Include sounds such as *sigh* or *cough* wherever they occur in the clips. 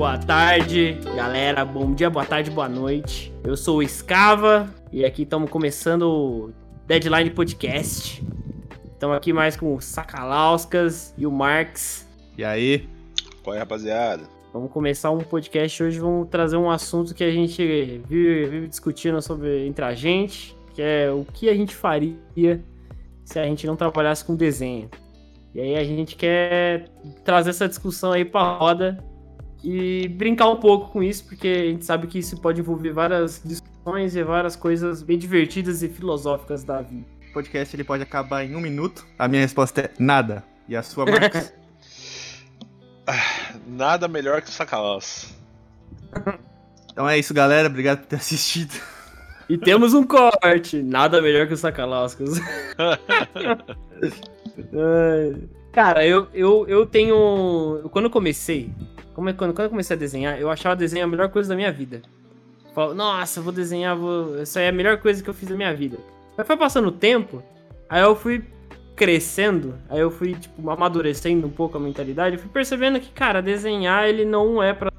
Boa tarde, galera. Bom dia, boa tarde, boa noite. Eu sou o Escava e aqui estamos começando o Deadline Podcast. Estamos aqui mais com o Sakalauskas e o Marx. E aí? Qual é, rapaziada? Vamos começar um podcast hoje. Vamos trazer um assunto que a gente vive, vive discutindo sobre entre a gente, que é o que a gente faria se a gente não trabalhasse com desenho. E aí a gente quer trazer essa discussão aí pra roda e brincar um pouco com isso, porque a gente sabe que isso pode envolver várias discussões e várias coisas bem divertidas e filosóficas da vida. O podcast ele pode acabar em um minuto. A minha resposta é nada. E a sua, Marcos? *laughs* Nada melhor que o Sacalós. então é isso, galera. Obrigado por ter assistido. E temos um corte. Nada melhor que o Sacalauskas. *laughs* *laughs* Cara, eu, eu, eu tenho. Quando eu comecei. Quando, quando eu comecei a desenhar, eu achava desenho a melhor coisa da minha vida. Falo, nossa, vou desenhar, vou... essa é a melhor coisa que eu fiz da minha vida. Mas foi passando o tempo, aí eu fui crescendo, aí eu fui, tipo, amadurecendo um pouco a mentalidade, eu fui percebendo que, cara, desenhar ele não é pra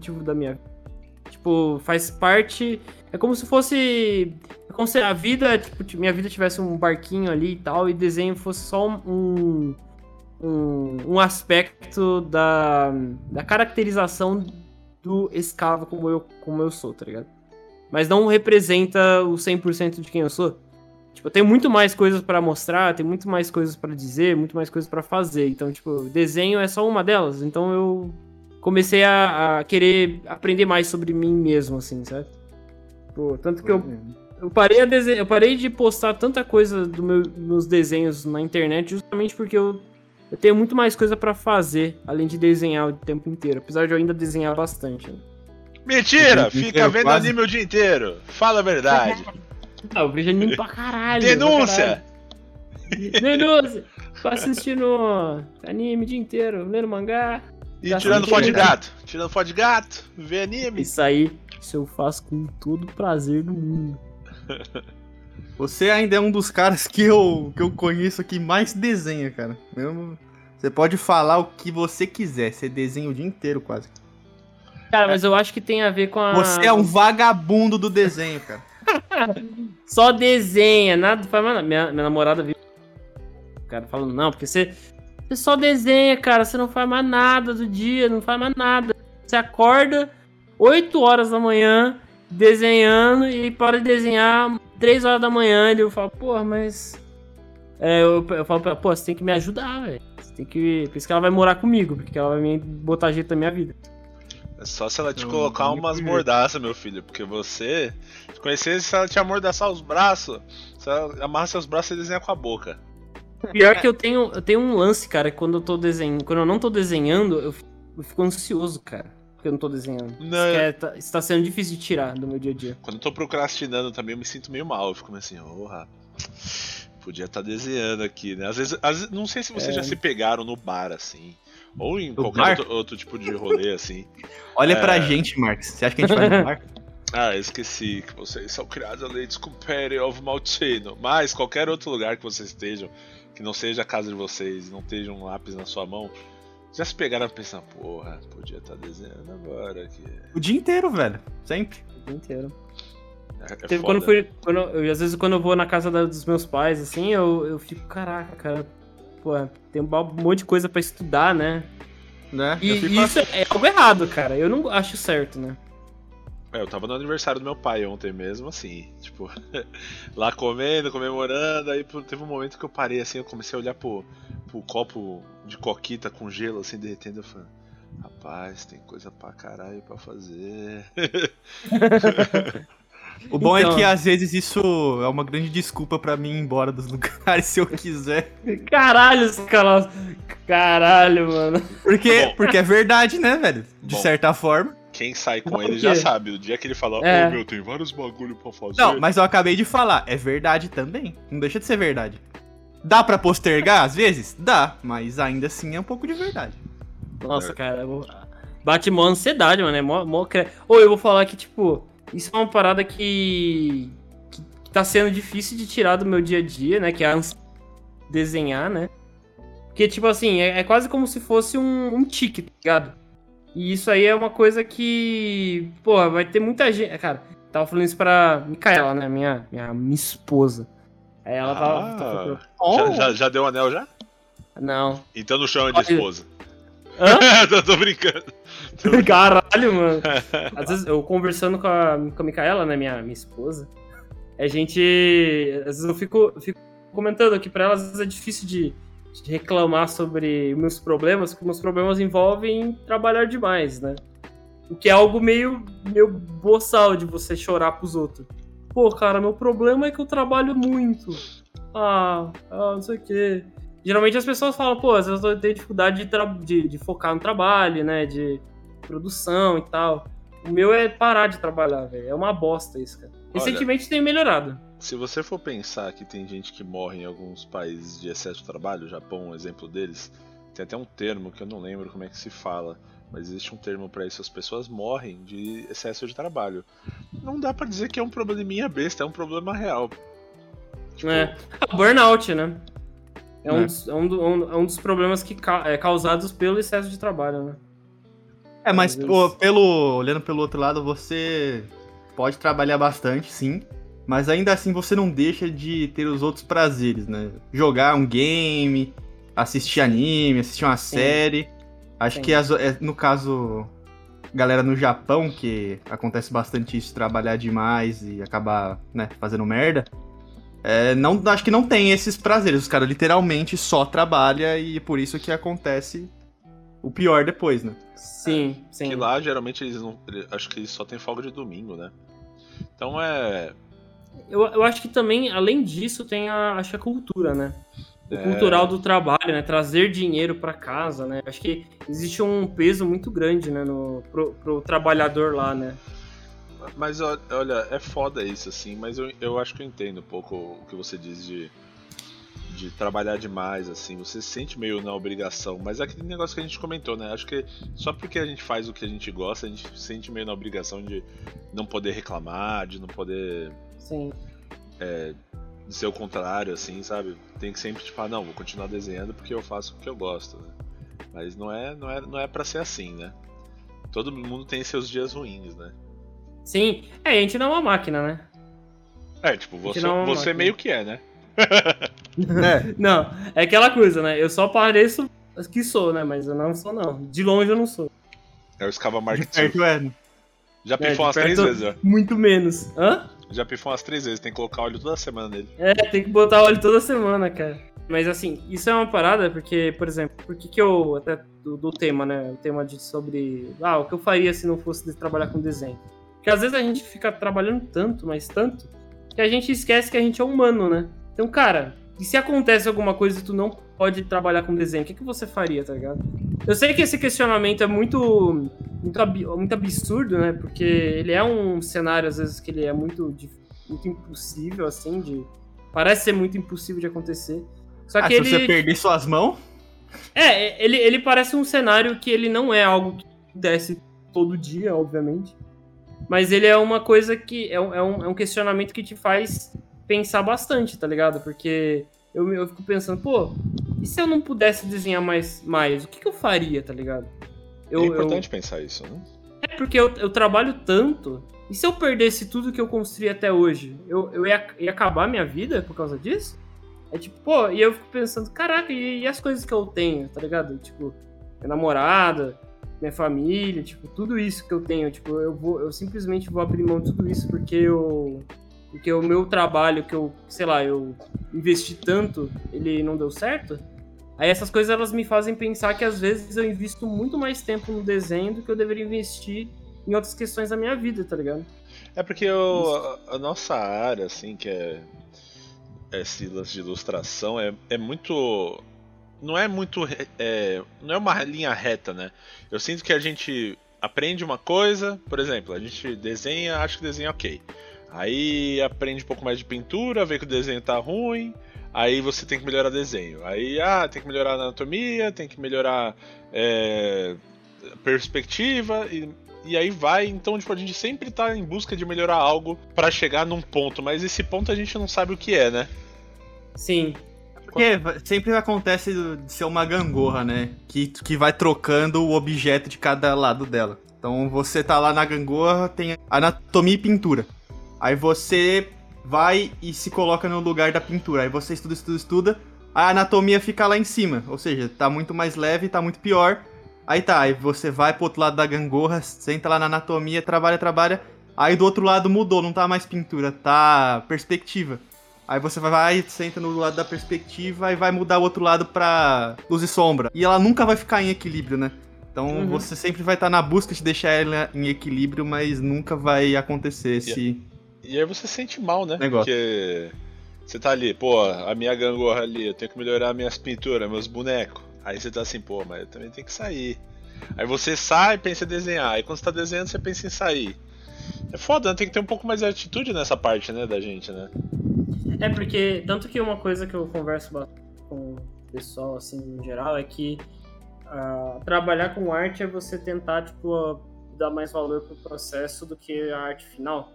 tipo da minha. Tipo, faz parte. É como se fosse. É como se a vida, tipo, minha vida tivesse um barquinho ali e tal, e desenho fosse só um. Um, um aspecto da, da caracterização do escravo como eu, como eu sou, tá ligado? Mas não representa o 100% de quem eu sou. Tipo, eu tenho muito mais coisas para mostrar, tem muito mais coisas para dizer, muito mais coisas para fazer. Então, tipo, desenho é só uma delas. Então eu comecei a, a, querer aprender mais sobre mim mesmo, assim, sabe? Pô, tanto que eu, eu parei a desenhar, eu parei de postar tanta coisa dos meu, meus desenhos na internet justamente porque eu, eu tenho muito mais coisa para fazer, além de desenhar o tempo inteiro, apesar de eu ainda desenhar bastante. Né? Mentira! Fica vendo quase... anime o dia inteiro. Fala a verdade. ah, eu vejo anime pra caralho. Denúncia! Pra caralho. Denúncia! Tô assistindo anime o dia inteiro, lendo mangá. E tirando foto de gato. Tirando foto de gato, ver anime. Isso aí, isso eu faço com todo o prazer do mundo. *laughs* Você ainda é um dos caras que eu, que eu conheço que mais desenha, cara. Você pode falar o que você quiser, você desenha o dia inteiro quase. Cara, mas eu acho que tem a ver com a. Você é um vagabundo do desenho, cara. *laughs* Só desenha, nada faz mais. Minha, minha namorada viu. O cara falando, não, porque você, você só desenha, cara. Você não faz mais nada do dia, não faz mais nada. Você acorda 8 horas da manhã desenhando e para de desenhar 3 horas da manhã. E eu falo, porra, mas. É, eu, eu falo pra ela, pô, você tem que me ajudar, velho. Você tem que. Por isso que ela vai morar comigo, porque ela vai me botar jeito na minha vida. É só se ela te colocar umas mordaças, meu filho. Porque você. Se conhecesse, se ela te amordaçar os braços, se ela amarra seus braços e desenha com a boca. Pior que eu tenho, eu tenho um lance, cara, quando eu tô desenhando. Quando eu não tô desenhando, eu, eu fico ansioso, cara. Porque eu não tô desenhando. Não, isso, é, tá, isso tá sendo difícil de tirar do meu dia a dia. Quando eu tô procrastinando também, eu me sinto meio mal. Eu fico meio assim, porra. Podia estar tá desenhando aqui, né? Às vezes, às vezes, não sei se vocês é. já se pegaram no bar, assim. Ou em no qualquer outro, outro, tipo de rolê, assim. *laughs* Olha é... pra gente, Marcos. Você acha que a gente vai no bar? *laughs* Ah, esqueci que vocês são criados a leites com Pere of Maltino. Mas qualquer outro lugar que vocês estejam, que não seja a casa de vocês, não esteja um lápis na sua mão, já se pegaram pensando, porra, podia estar tá desenhando agora aqui. O dia inteiro, velho. Sempre. O dia inteiro. É, é quando fui, quando eu, às vezes quando eu vou na casa da, dos meus pais, assim, eu, eu fico, caraca, cara, pô, tem um monte de coisa para estudar, né? Né? E, isso assim. é algo errado, cara. Eu não acho certo, né? É, eu tava no aniversário do meu pai ontem mesmo, assim, tipo, *laughs* lá comendo, comemorando, aí teve um momento que eu parei assim, eu comecei a olhar pro, pro copo de coquita com gelo, assim, derretendo, eu falei, rapaz, tem coisa pra caralho pra fazer. *laughs* O bom então... é que às vezes isso é uma grande desculpa para mim ir embora dos *laughs* lugares se eu quiser. Caralho, cara. Caralho, mano. Porque, porque é verdade, né, velho? De Bom. certa forma. Quem sai com ele já sabe. O dia que ele fala, ô é. oh, meu, tem vários bagulho pra fazer. Não, mas eu acabei de falar, é verdade também. Não deixa de ser verdade. Dá pra postergar às vezes? Dá, mas ainda assim é um pouco de verdade. Nossa, é. cara, bate mó ansiedade, mano. É mó, mó... Ou eu vou falar que, tipo, isso é uma parada que, que tá sendo difícil de tirar do meu dia a dia, né? Que é a desenhar, né? Porque, tipo assim, é, é quase como se fosse um, um tique, tá ligado? E isso aí é uma coisa que, pô, vai ter muita gente. Cara, tava falando isso pra Micaela, né? Minha, minha, minha esposa. Aí ela tava. Ah, tava- já, já, já deu o anel já? Não. Então não chama de Olha- esposa. Hã? *laughs* tô, tô brincando. Caralho, mano. *laughs* Às vezes eu conversando com a, com a Micaela, né, minha, minha esposa, a gente. Às vezes eu fico, fico comentando aqui pra ela, às vezes é difícil de, de reclamar sobre meus problemas, porque meus problemas envolvem trabalhar demais, né? O que é algo meio, meio boçal de você chorar pros outros. Pô, cara, meu problema é que eu trabalho muito. Ah, ah não sei o quê. Geralmente as pessoas falam, pô, às vezes eu tenho dificuldade de, de, de focar no trabalho, né? De produção e tal. O meu é parar de trabalhar, velho. É uma bosta isso, cara. Recentemente tem melhorado. Se você for pensar que tem gente que morre em alguns países de excesso de trabalho, o Japão é um exemplo deles, tem até um termo que eu não lembro como é que se fala, mas existe um termo pra isso, as pessoas morrem de excesso de trabalho. Não dá pra dizer que é um probleminha besta, é um problema real. Tipo, É. Ah, burnout, né? É um, É. dos, é um, do- um- é um dos problemas que ca- é causados pelo excesso de trabalho, né? É, mas pô, pelo, olhando pelo outro lado, você pode trabalhar bastante, sim. Mas ainda assim você não deixa de ter os outros prazeres, né? Jogar um game, assistir anime, assistir uma série. Acho Sim. que as- é, no caso, galera no Japão, que acontece bastante isso, trabalhar demais e acabar, né, fazendo merda. é, não, acho que não tem esses prazeres. Os caras literalmente só trabalham e por isso que acontece o pior depois, né? Sim, sim. Que lá geralmente eles não. Acho que só tem folga de domingo, né? Então é. Eu, eu acho que também, além disso, tem a, acho a cultura, né? O É. cultural do trabalho, né? Trazer dinheiro pra casa, né? Acho que existe um peso muito grande, né? No, pro, pro trabalhador lá, né? Mas olha, é foda isso, assim, mas eu, eu acho que eu entendo um pouco o que você diz de, de trabalhar demais, assim, você se sente meio na obrigação, mas é aquele negócio que a gente comentou, né? Acho que só porque a gente faz o que a gente gosta, a gente se sente meio na obrigação de não poder reclamar, de não poder Sim. De ser o contrário, assim, sabe? Tem que sempre, tipo, ah, não, vou continuar desenhando porque eu faço o que eu gosto, né? Mas não é, não é, não é pra ser assim, né? Todo mundo tem seus dias ruins, né? Sim. É, a gente não é uma máquina, né? É, tipo, você, não é você máquina. meio que é, né? É, *laughs* Não, é aquela coisa, né? Eu só pareço que sou, né? Mas eu não sou, não. De longe eu não sou. É o Scava *laughs* Mark de II. perto é. Já É, pifou de umas três vezes, ó. Muito menos. Hã? Já pifou umas três vezes, tem que colocar óleo toda semana nele. É, tem que botar óleo toda semana, cara. Mas assim, isso é uma parada porque, por exemplo, por que que eu, até do, do tema, né? O tema de sobre, ah, o que eu faria se não fosse trabalhar com desenho. Porque às vezes a gente fica trabalhando tanto, mas tanto, que a gente esquece que a gente é humano, né? Então, cara, e se acontece alguma coisa e tu não pode trabalhar com desenho, o que, que você faria, tá ligado? Eu sei que esse questionamento é muito, muito, ab- muito absurdo, né? Porque ele é um cenário, às vezes, que ele é muito, muito impossível, assim, de. Parece ser muito impossível de acontecer. Só Ah, que se ele. você perder suas mãos, É, ele, ele parece um cenário que ele não é algo que acontece todo dia, obviamente. Mas ele é uma coisa que. É um, é um, é um questionamento que te faz pensar bastante, tá ligado? Porque eu, eu fico pensando, pô, e se eu não pudesse desenhar mais, mais o que, que eu faria, tá ligado? Eu, é eu- importante pensar isso, né? é porque eu, eu trabalho tanto. E se eu perdesse tudo que eu construí até hoje, eu, eu ia, ia acabar minha vida por causa disso? É tipo, pô, e eu fico pensando, caraca, e, e as coisas que eu tenho, tá ligado? Tipo, minha namorada, minha família, tipo, tudo isso que eu tenho, tipo, eu vou, eu simplesmente vou abrir mão de tudo isso porque eu. Porque o meu trabalho que eu, sei lá, eu investi tanto, ele não deu certo. Aí essas coisas elas me fazem pensar que às vezes eu invisto muito mais tempo no desenho do que eu deveria investir em outras questões da minha vida, tá ligado? É porque o- a, a nossa área, assim, que é esse lance de ilustração, é, é muito. Não é muito. é, não é uma linha reta, né? Eu sinto que a gente aprende uma coisa, por exemplo, a gente desenha, acha que desenha ok. Aí aprende um pouco mais de pintura, vê que o desenho tá ruim, aí você tem que melhorar desenho. Aí, ah, tem que melhorar anatomia, tem que melhorar é, perspectiva, e, e aí vai. Então, tipo, a gente sempre tá em busca de melhorar algo pra chegar num ponto, mas esse ponto a gente não sabe o que é, né? Sim. porque sempre acontece de ser uma gangorra, né? Que, que vai trocando o objeto de cada lado dela. Então você tá lá na gangorra, tem anatomia e pintura. Aí você vai e se coloca no lugar da pintura. Aí você estuda, estuda, estuda. A anatomia fica lá em cima. Ou seja, tá muito mais leve, tá muito pior. Aí tá, aí você vai pro outro lado da gangorra, senta lá na anatomia, trabalha, trabalha. Aí do outro lado mudou, não tá mais pintura, tá perspectiva. Aí você vai, senta no lado da perspectiva e vai mudar o outro lado pra luz e sombra. E ela nunca vai ficar em equilíbrio, né? Então uhum. você sempre vai estar tá na busca de deixar ela em equilíbrio, mas nunca vai acontecer esse. E, aí você sente mal, né? Negócio. Porque você tá ali, pô, a minha gangorra ali, eu tenho que melhorar minhas pinturas, meus bonecos. Aí você tá assim, pô, mas eu também tenho que sair. Aí você sai e pensa em desenhar. Aí quando você tá desenhando, você pensa em sair. É foda, né? Tem que ter um pouco mais de atitude nessa parte, né, da gente, né? É porque, tanto que uma coisa que eu converso com o pessoal, assim, em geral, é que uh, trabalhar com arte é você tentar, tipo, uh, dar mais valor pro processo do que a arte final.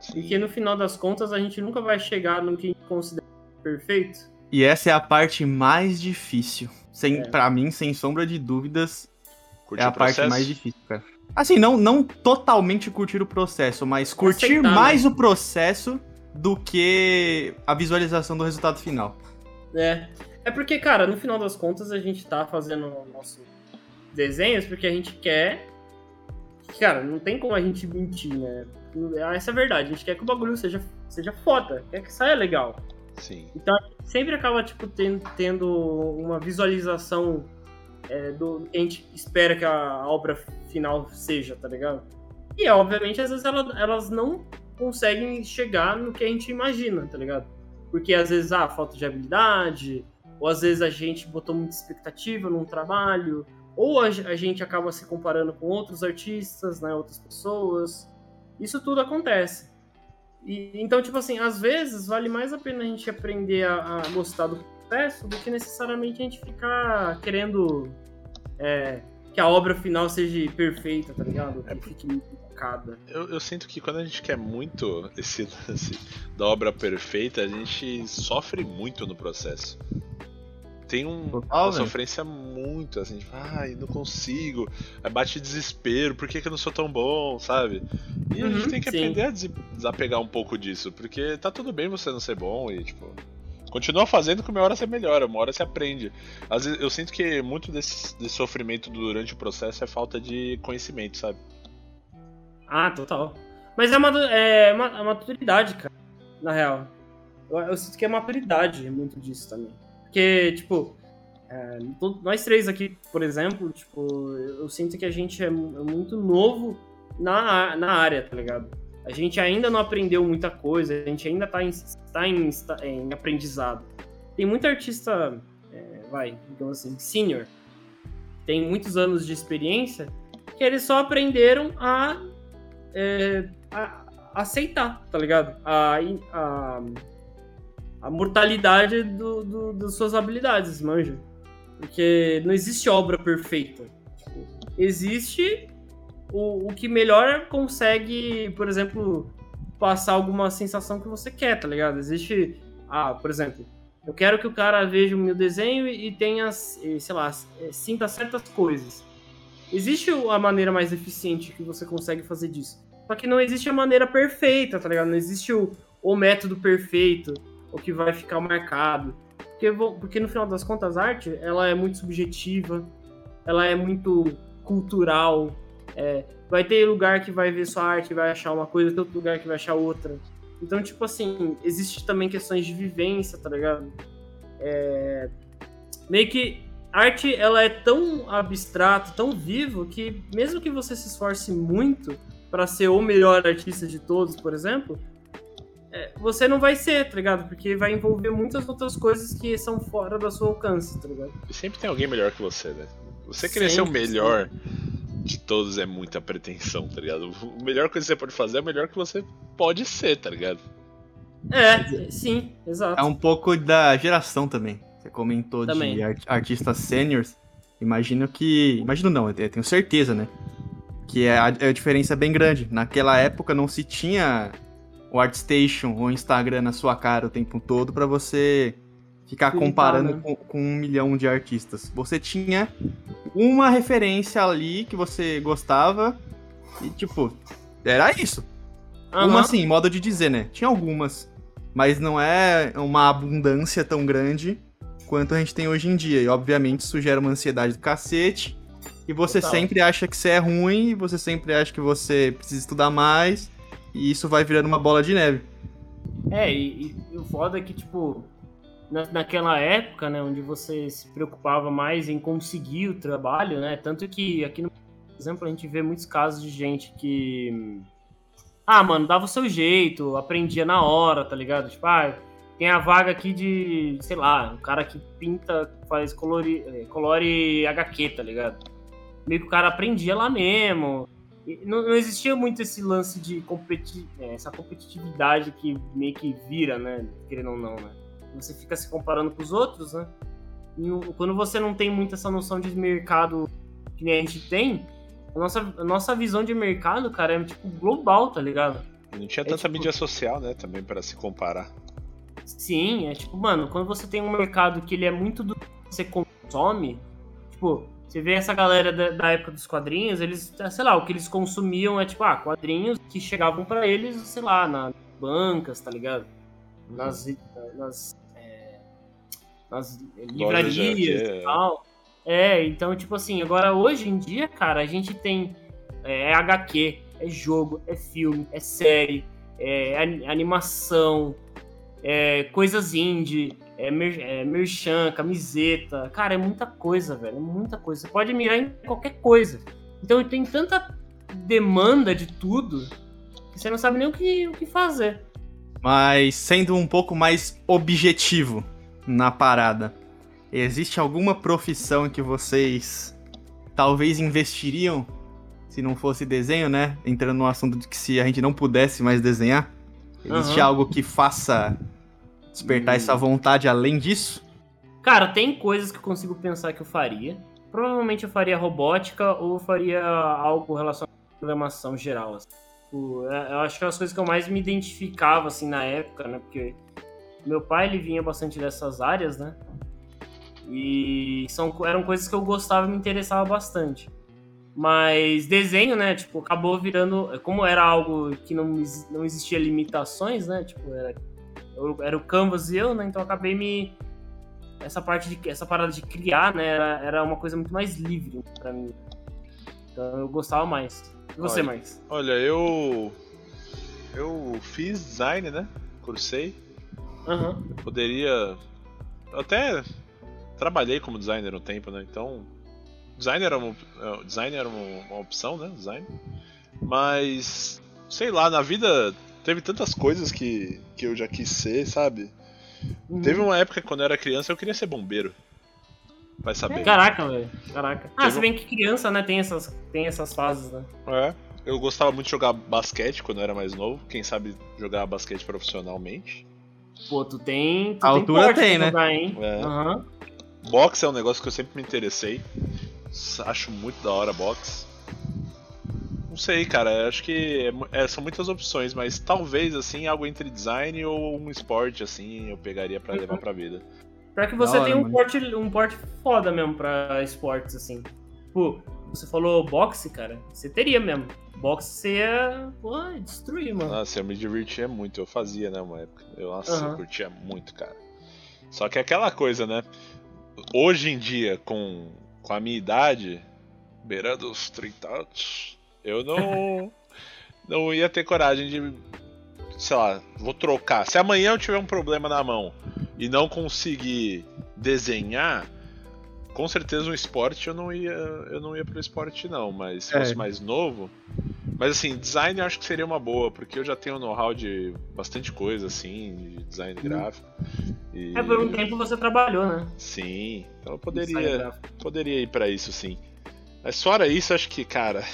Sim. Porque no final das contas a gente nunca vai chegar no que a gente considera perfeito. E essa é a parte mais difícil. Sem, é. Pra mim, sem sombra de dúvidas, curtir é a parte mais difícil, cara. Assim, não, não totalmente curtir o processo, mas curtir Aceitar, mais né? o processo do que a visualização do resultado final. É. É porque, cara, no final das contas a gente tá fazendo nossos desenhos porque a gente quer. Cara, não tem como a gente mentir, né? Essa é a verdade. A gente quer que o bagulho seja, seja foda, quer que saia legal. Sim. Então sempre acaba, tipo, tendo, tendo uma visualização é, do que a gente espera que a obra final seja, tá ligado? E, obviamente, às vezes elas, elas não conseguem chegar no que a gente imagina, tá ligado? Porque às vezes, ah, falta de habilidade, ou às vezes a gente botou muita expectativa num trabalho, ou a, a gente acaba se comparando com outros artistas, né, outras pessoas. Isso tudo acontece. E, então, tipo assim, às vezes vale mais a pena a gente aprender a, a gostar do processo do que necessariamente a gente ficar querendo é, que a obra final seja perfeita, tá ligado? Que fique focada. Eu, eu, sinto que quando a gente quer muito esse *laughs* lance da obra perfeita, a gente sofre muito no processo. Tem um, Total, uma sofrência muito assim, tipo, ai, não consigo. Aí bate desespero, por que, que eu não sou tão bom, sabe? E uhum, a gente uhum, tem que sim. aprender a desapegar um pouco disso, porque tá tudo bem você não ser bom e, tipo, Continua fazendo que uma hora você melhora, uma hora você aprende. Às vezes eu sinto que muito desse, desse sofrimento durante o processo é falta de conhecimento, sabe? Ah, total. Mas é uma, é uma, é maturidade, cara, na real. Eu, eu, sinto que é maturidade muito disso também. Porque, tipo, é, nós três aqui, por exemplo, tipo, eu, sinto que a gente é, é muito novo na, na área, tá ligado? A gente ainda não aprendeu muita coisa, a gente ainda está em, tá em, tá em, aprendizado. Tem muito artista, é, vai, digamos assim, senior, tem muitos anos de experiência, que eles só aprenderam a, é, a aceitar, tá ligado? A, a, a mortalidade do, do, das suas habilidades, manja. Porque não existe obra perfeita. Existe o, o que melhor consegue, por exemplo, passar alguma sensação que você quer, tá ligado? Existe, ah, por exemplo, eu quero que o cara veja o meu desenho e tenha, sei lá, é, sinta certas coisas. Existe a maneira mais eficiente que você consegue fazer disso. Só que não existe a maneira perfeita, tá ligado? Não existe o, o método perfeito, o que vai ficar marcado. Porque, porque no final das contas, a arte, ela é muito subjetiva, ela é muito cultural, é, vai ter lugar que vai ver sua arte e vai achar uma coisa, tem outro lugar que vai achar outra. Então, tipo assim, existe também questões de vivência, tá ligado? É... Meio que arte, ela é tão abstrato, tão vivo, que mesmo que você se esforce muito para ser o melhor artista de todos, por exemplo, você não vai ser, tá ligado? Porque vai envolver muitas outras coisas que são fora da sua alcance, tá ligado? E sempre tem alguém melhor que você, né? Você querer ser o melhor, de todos é muita pretensão, tá ligado? A melhor coisa que você pode fazer é o melhor que você pode ser, tá ligado? É, sim, exato. É um pouco da geração também. Você comentou também. de art artistas seniors. Imagino que. Imagino não, eu tenho certeza, né? Que a, a diferença é bem grande. Naquela época não se tinha o ArtStation ou o Instagram na sua cara o tempo todo para você ficar Filipar, comparando né? com, com um milhão de artistas. Você tinha uma referência ali que você gostava e, tipo, era isso. Uma Aham. assim, modo de dizer, né? Tinha algumas, mas não é uma abundância tão grande quanto a gente tem hoje em dia. E, obviamente, isso gera uma ansiedade do cacete. E você Total. sempre acha que você é ruim, e você sempre acha que você precisa estudar mais. E isso vai virando uma bola de neve. É, e, e o foda é que, tipo, na, naquela época, né, onde você se preocupava mais em conseguir o trabalho, né, tanto que aqui no por exemplo, a gente vê muitos casos de gente que, ah, mano, dava o seu jeito, aprendia na hora, tá ligado? Tipo, ah, tem a vaga aqui de, sei lá, um cara que pinta, faz eh, colore HQ, tá ligado? Meio que o cara aprendia lá mesmo, não, não existia muito esse lance de competi é, essa competitividade que meio que vira, né? Querendo ou não, né? Você fica se comparando com os outros, né? E quando você não tem muito essa noção de mercado que nem a gente tem, a nossa, a nossa visão de mercado, cara, é tipo global, tá ligado? Não tinha É tanta tipo- mídia social, né, também, pra se comparar. Sim, é tipo, mano, quando você tem um mercado que ele é muito do que você consome, tipo, você vê essa galera da, da época dos quadrinhos, eles, sei lá, o que eles consumiam é tipo, ah, quadrinhos que chegavam pra eles, sei lá, nas bancas, tá ligado? Nas, nas, é, nas livrarias e tal. É, então, tipo assim, agora hoje em dia, cara, a gente tem é, HQ, é jogo, é filme, é série, é ani- animação, é, coisas indie, é, mer, é merchan, camiseta. Cara, é muita coisa, velho. É muita coisa. Você pode mirar em qualquer coisa. Então tem tanta demanda de tudo que você não sabe nem o que, o que fazer. Mas sendo um pouco mais objetivo na parada, existe alguma profissão que vocês talvez investiriam se não fosse desenho, né? Entrando no assunto de que se a gente não pudesse mais desenhar, existe Aham. algo que faça despertar Hum. essa vontade além disso? Cara, tem coisas que eu consigo pensar que eu faria. Provavelmente eu faria robótica ou eu faria algo relacionado à programação geral. assim. Tipo, é- Eu acho que é as coisas que eu mais me identificava assim na época, né? Porque meu pai ele vinha bastante dessas áreas, né? E são, eram coisas que eu gostava e me interessava bastante. Mas desenho, né? Tipo, acabou virando. Como era algo que não, não existia limitações, né? Tipo, era, eu- era o Canvas e eu, né? Então eu acabei me essa parte de essa parada de criar, né, era, era uma coisa muito mais livre pra mim. Então eu gostava mais. E você, Olha. Marcos? Olha, eu. Eu fiz design, né? Cursei. Aham. Poderia. Eu até trabalhei como designer um tempo, né? Então. Design era uma, design era uma, uma opção, né? Design. Mas. Sei lá, na vida teve tantas coisas que, que eu já quis ser, sabe? Uhum. Teve uma época quando eu era criança eu queria ser bombeiro. Vai saber. Caraca, velho. Caraca. Ah, Teve se bem que criança, né, tem essas, tem essas fases, né? É. Eu gostava muito de jogar basquete quando eu era mais novo. Quem sabe jogar basquete profissionalmente. Pô, tu tem. Tu A tem altura tem, né? jogar, hein? É. Aham. Boxe é um negócio que eu sempre me interessei. Acho muito da hora boxe. Não sei, cara. Acho que é é, são muitas opções, mas talvez assim algo entre design ou um esporte assim eu pegaria pra levar pra vida. Pior que você tem um porte, um porte foda mesmo pra esportes, assim. Pô, você falou boxe, cara. Você teria mesmo. Boxe você ia, pô, destruir, mano. Nossa, eu me divertia muito. Eu fazia, né, uma época. Eu, nossa, eu Aham. curtia muito, cara. Só que é aquela coisa, né? Hoje em dia, com, com a minha idade, beirando os 30 anos, eu não, não ia ter coragem de. Sei lá, vou trocar. Se amanhã eu tiver um problema na mão e não conseguir desenhar, com certeza um esporte eu não ia. Eu não ia pro esporte, não. Mas se É. fosse mais novo. Mas assim, design eu acho que seria uma boa, porque eu já tenho know-how de bastante coisa, assim, de design gráfico. E... É, por um tempo você trabalhou, né? Sim, então eu poderia, poderia ir pra isso sim. Mas fora isso, acho que, cara,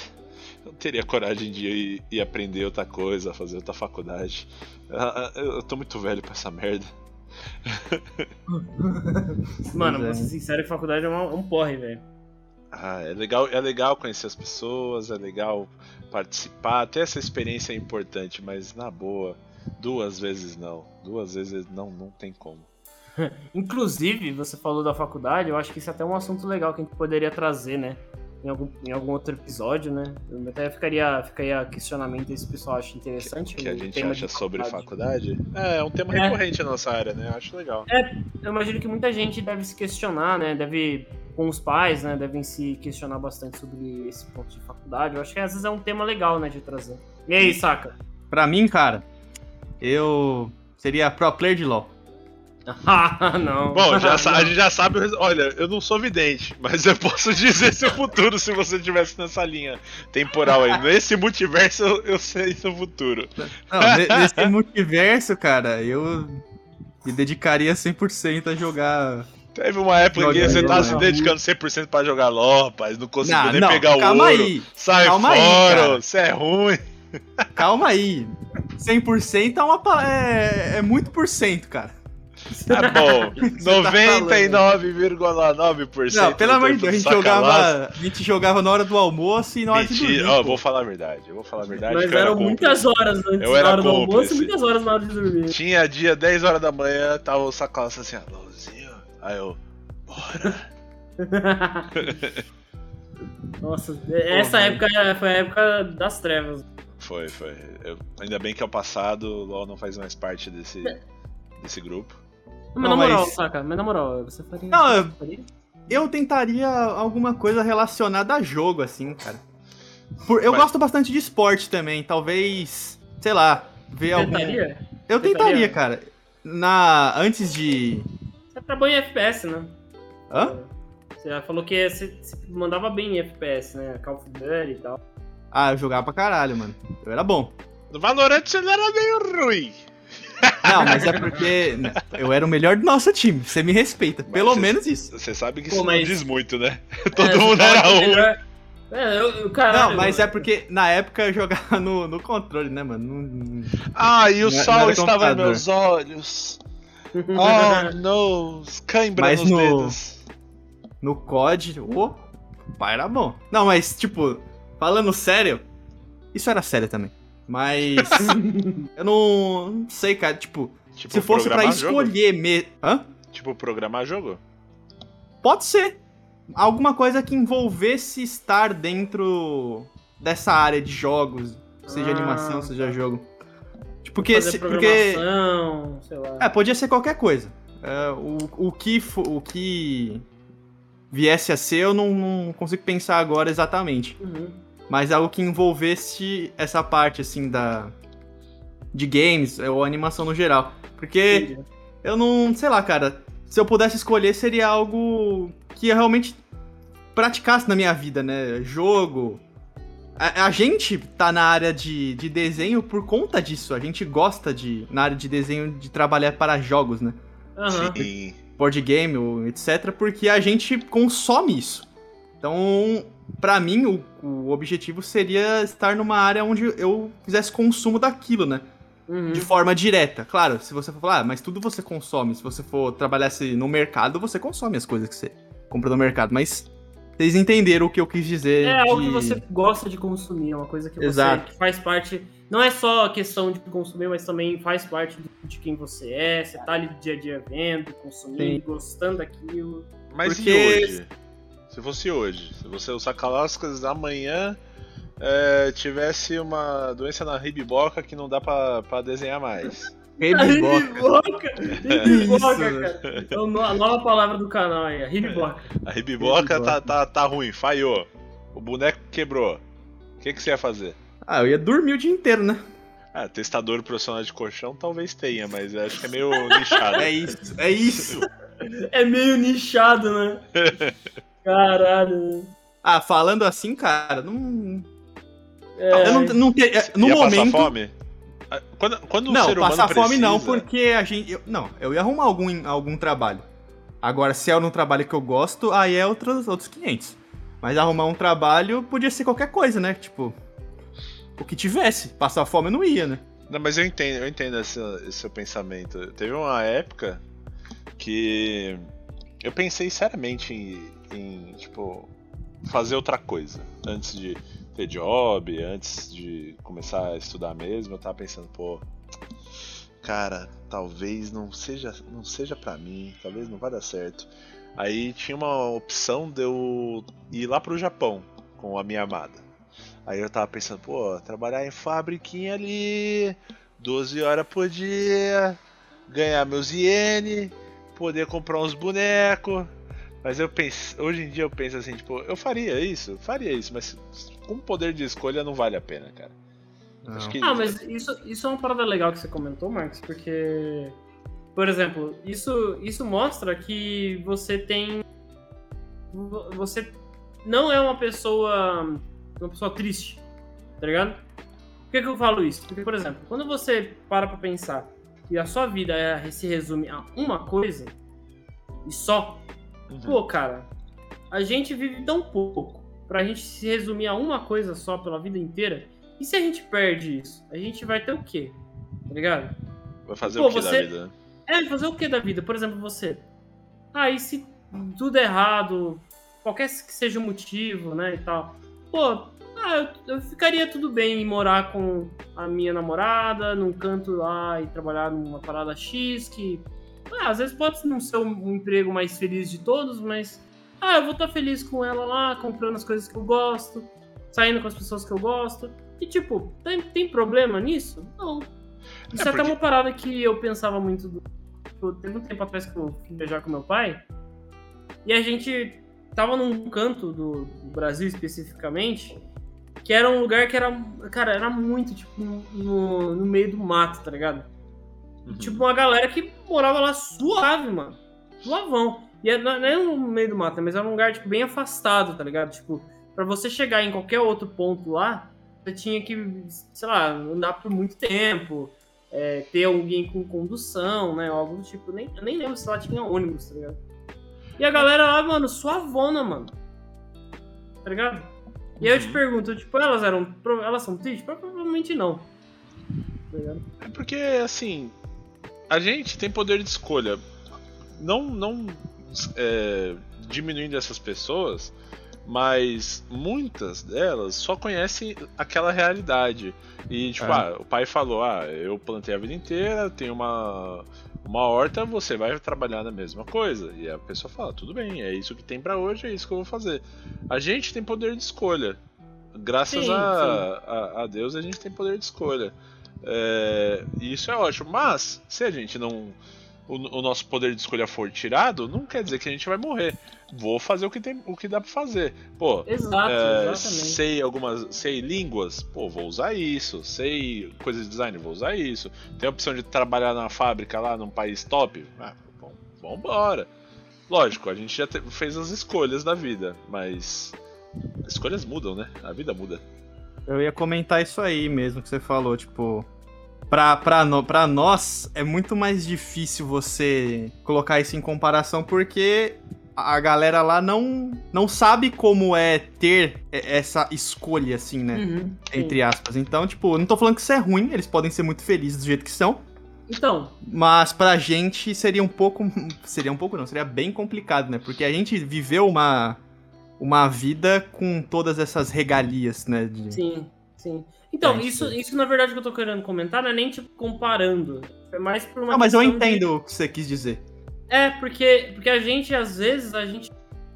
eu não teria coragem de ir, ir aprender outra coisa, fazer outra faculdade. Ah, ah, Eu tô muito velho pra essa merda. *laughs* Mano, Pois vou é. ser sincero faculdade é um, um porre, velho. Ah, é legal, é legal conhecer as pessoas, é legal participar, ter essa experiência é importante, mas na boa, duas vezes não. Duas vezes não, não tem como. *laughs* Inclusive, você falou da faculdade, eu acho que isso é até um assunto legal que a gente poderia trazer, né? Em algum, em algum outro episódio, né? Eu até ficaria, ficaria questionamento se o pessoal acha interessante. Que, que a gente tema acha sobre faculdade. É, é um tema É. recorrente na nossa área, né? Eu acho legal. Eu imagino que muita gente deve se questionar, né? Deve, com os pais, né? Devem se questionar bastante sobre esse ponto de faculdade. Eu acho que às vezes é um tema legal, né? De trazer. E aí, saca? Pra mim, cara, eu seria pro player de LoL. Ah, *laughs* não. Bom, já, *laughs* a gente já sabe. Olha, eu não sou vidente, *laughs* mas eu posso dizer seu futuro se você estivesse nessa linha temporal aí. Nesse multiverso eu, eu sei seu futuro. Não, ne- nesse multiverso, cara, eu me dedicaria 100% a jogar. Teve uma época que você aí, tá se dedicando 100% pra jogar LOL, rapaz. Não conseguiu Não, nem não, pegar o calma ouro. aí, Sai fora, cara. você é ruim. calma aí. 100% é, uma, é, é muito por cento, cara. Tá bom. Tá falando? 99,9%. Não, pelo amor de Deus, a gente, jogava, a gente jogava na hora do almoço e na hora de dormir. Mentira, ó, pô. vou falar a verdade. Eu vou falar a verdade. Mas eram muitas horas antes Eu da era hora do almoço e muitas horas na hora de dormir. Tinha dia 10 horas da manhã, tava o sacola assim, ó, LOLzinho. Aí eu, bora. *laughs* *laughs* Nossa, essa velho. época foi a época das trevas. Foi, foi. Eu- ainda bem que é o passado, o LOL não faz mais parte desse, desse grupo. Mas Não, na moral, mas- saca? Mas na moral, você faria. Não, eu- você faria? Eu tentaria alguma coisa relacionada a jogo, assim, cara. Por- eu Mas- gosto bastante de esporte também, talvez, sei lá, ver algum. Tentaria? Eu Tentaria? tentaria, cara. Na antes de. Você trabalhou em FPS, né? Hã? Você já falou que você, você mandava bem em FPS, né? Call of Duty e tal. Ah, eu jogava pra caralho, mano. Eu era bom. No Valorant você não era meio ruim. Não, mas é porque eu era o melhor do nosso time. Você me respeita. Mas Pelo você- menos isso. Você sabe que Pô, isso mas- não diz muito, né? *laughs* Todo É, mundo era o ruim. melhor- É, eu, eu, caralho. Não, mas é porque na época eu jogava no, no controle, né, mano? Não- não- Ah, e o Não é- não sol estava em computador. meus olhos. Oh, *laughs* não, cãibra Mas nos no- dedos. No COD, ô, pai era bom. Não, mas, tipo, falando sério, isso era sério também. Mas. *laughs* eu não, não sei, cara. Tipo, Tipo, se fosse jogo? escolher mesmo. Hã? Tipo, programar jogo? Pode ser. Alguma coisa que envolvesse estar dentro dessa área de jogos, seja Ah, animação, tá. seja jogo. Tipo, porque, Fazer se- porque sei lá. É, podia ser qualquer coisa. É, o, o, que, fo- o que viesse a ser, eu não, não consigo pensar agora exatamente. Uhum. Mas algo que envolvesse essa parte, assim, da. de games, ou animação no geral. Porque Entendi. eu não. sei lá, cara. Se eu pudesse escolher, seria algo que eu realmente praticasse na minha vida, né? Jogo. A, a gente tá na área de, de desenho por conta disso. A gente gosta de, na área de desenho, de trabalhar para jogos, né? Aham. Sim. board game, ou etc, porque a gente consome isso. Então, pra mim, o, o objetivo seria estar numa área onde eu fizesse consumo daquilo, né? Uhum. De forma direta. Claro, se você for falar, ah, mas tudo você consome. Se você for trabalhasse no mercado, você consome as coisas que você compra no mercado. Mas vocês entenderam o que eu quis dizer. É algo de- que você gosta de consumir, é uma coisa que você Exato. que faz parte. Não é só a questão de consumir, mas também faz parte de- de quem você é. Você tá ali do dia a dia vendo, consumindo, Sim. gostando daquilo. Mas Porque- e hoje? Se fosse hoje, se você o Sacalascas amanhã é, tivesse uma doença na ribiboca que não dá pra, pra desenhar mais. *laughs* Ribiboca. *laughs* Ribiboca! Cara. É a no- a nova palavra do canal aí, a Ribiboca. A ribiboca Ribiboca. tá, tá, tá ruim, falhou. O boneco quebrou. O que, que você ia fazer? Ah, eu ia dormir o dia inteiro, né? Ah, testador profissional de colchão talvez tenha, mas eu acho que é meio *laughs* nichado. É isso, é isso. É meio nichado, né? Caralho. Ah, falando assim, cara, não. É, Eu não, não te- é, no ia momento. passar fome? Ah, Quando, quando o Não, humano passar fome não, porque a gente. eu- não, eu ia arrumar algum, algum trabalho. Agora, se é num trabalho que eu gosto, aí é outros, outros 500. Mas arrumar um trabalho podia ser qualquer coisa, né? Tipo, o que tivesse. Passar fome eu não ia, né? Não, mas eu entendo, eu entendo esse, esse seu pensamento. Teve uma época que eu pensei seriamente em, em, tipo, fazer outra coisa. Antes de ter job, antes de começar a estudar mesmo, eu tava pensando, pô, cara, talvez não seja, não seja para mim, talvez não vá dar certo. Aí tinha uma opção de eu ir lá pro Japão com a minha amada. Aí eu tava pensando, pô, trabalhar em fabriquinha ali, 12 horas por dia, ganhar meus ienes, poder comprar uns bonecos. Mas eu penso, hoje em dia eu penso assim, tipo, eu faria isso, faria isso, mas com poder de escolha não vale a pena, cara. Que... Ah, mas isso, isso é uma parada legal que você comentou, Marcos, porque, por exemplo, isso, isso mostra que você tem. Você não é uma pessoa. Uma pessoa triste, tá ligado? Por que, que eu falo isso? Porque, por exemplo, quando você para pra pensar que a sua vida é, se resume a uma coisa e só, uhum. pô, cara, a gente vive tão pouco pra gente se resumir a uma coisa só pela vida inteira e se a gente perde isso? A gente vai ter o quê? Tá ligado? Vai fazer Pô, o que você... da vida? É, fazer o que da vida? Por exemplo, você. Ah, e se tudo errado, qualquer que seja o motivo, né, e tal. Pô, ah, eu, eu, ficaria tudo bem em morar com a minha namorada, num canto lá e trabalhar numa parada X, que. Ah, às vezes pode não ser um emprego mais feliz de todos, mas. Ah, eu vou estar feliz com ela lá, comprando as coisas que eu gosto, saindo com as pessoas que eu gosto. E tipo, tem, tem problema nisso? Não. Isso é, é porque... até uma parada que eu pensava muito. Do... Tipo, teve um tempo atrás que eu fui viajar com meu pai. E a gente tava num canto do, do Brasil especificamente. Que era um lugar que era. Cara, era muito, tipo, no, no meio do mato, tá ligado? Uhum. Tipo, uma galera que morava lá suave, mano. Suavão. E é, não é no meio do mato, mas era um lugar, tipo, bem afastado, tá ligado? Tipo, pra você chegar em qualquer outro ponto lá, você tinha que, sei lá, andar por muito tempo, é, ter alguém com condução, né? Algo do tipo. Nem, eu nem lembro se lá tinha ônibus, tá ligado? E a galera lá, mano, suavona, mano. Tá ligado? E aí eu te uhum. pergunto, tipo, elas eram. Elas são tristes? Provavelmente não. Tá é porque, assim. A gente tem poder de escolha. Não, não é, diminuindo essas pessoas, mas muitas delas só conhecem aquela realidade. E, tipo, é. ah, o pai falou: ah, eu plantei a vida inteira, tenho uma, uma horta, você vai trabalhar na mesma coisa. E a pessoa fala: tudo bem, é isso que tem para hoje, é isso que eu vou fazer. A gente tem poder de escolha. Graças sim, a, sim. A, a, Deus, a gente tem poder de escolha. É, e isso é ótimo. Mas, se a gente não. O, o nosso poder de escolha for tirado, não quer dizer que a gente vai morrer vou fazer o que, tem, o que dá pra fazer. Pô, Exato, é, exatamente. sei algumas. Sei línguas, pô, vou usar isso. Sei coisas de design, vou usar isso. Tem a opção de trabalhar na fábrica lá num país top. Ah, bom, vambora. Lógico, a gente já te, fez as escolhas da vida, mas. As escolhas mudam, né? A vida muda. Eu ia comentar isso aí mesmo que você falou, tipo. Pra, pra, no, pra nós, é muito mais difícil você colocar isso em comparação, porque a galera lá não, não sabe como é ter essa escolha, assim, né? Uhum, Entre aspas. Então, tipo, não tô falando que isso é ruim, eles podem ser muito felizes do jeito que são. Então. Mas pra gente seria um pouco. *laughs* Seria um pouco, não, seria bem complicado, né? Porque a gente viveu uma. Uma vida com todas essas regalias, né? De... Sim, sim. Então, é, isso, isso na verdade que eu tô querendo comentar não é nem tipo comparando. É mais por uma. Não, mas eu entendo de... o que você quis dizer. É, porque, porque a gente, às vezes, a gente.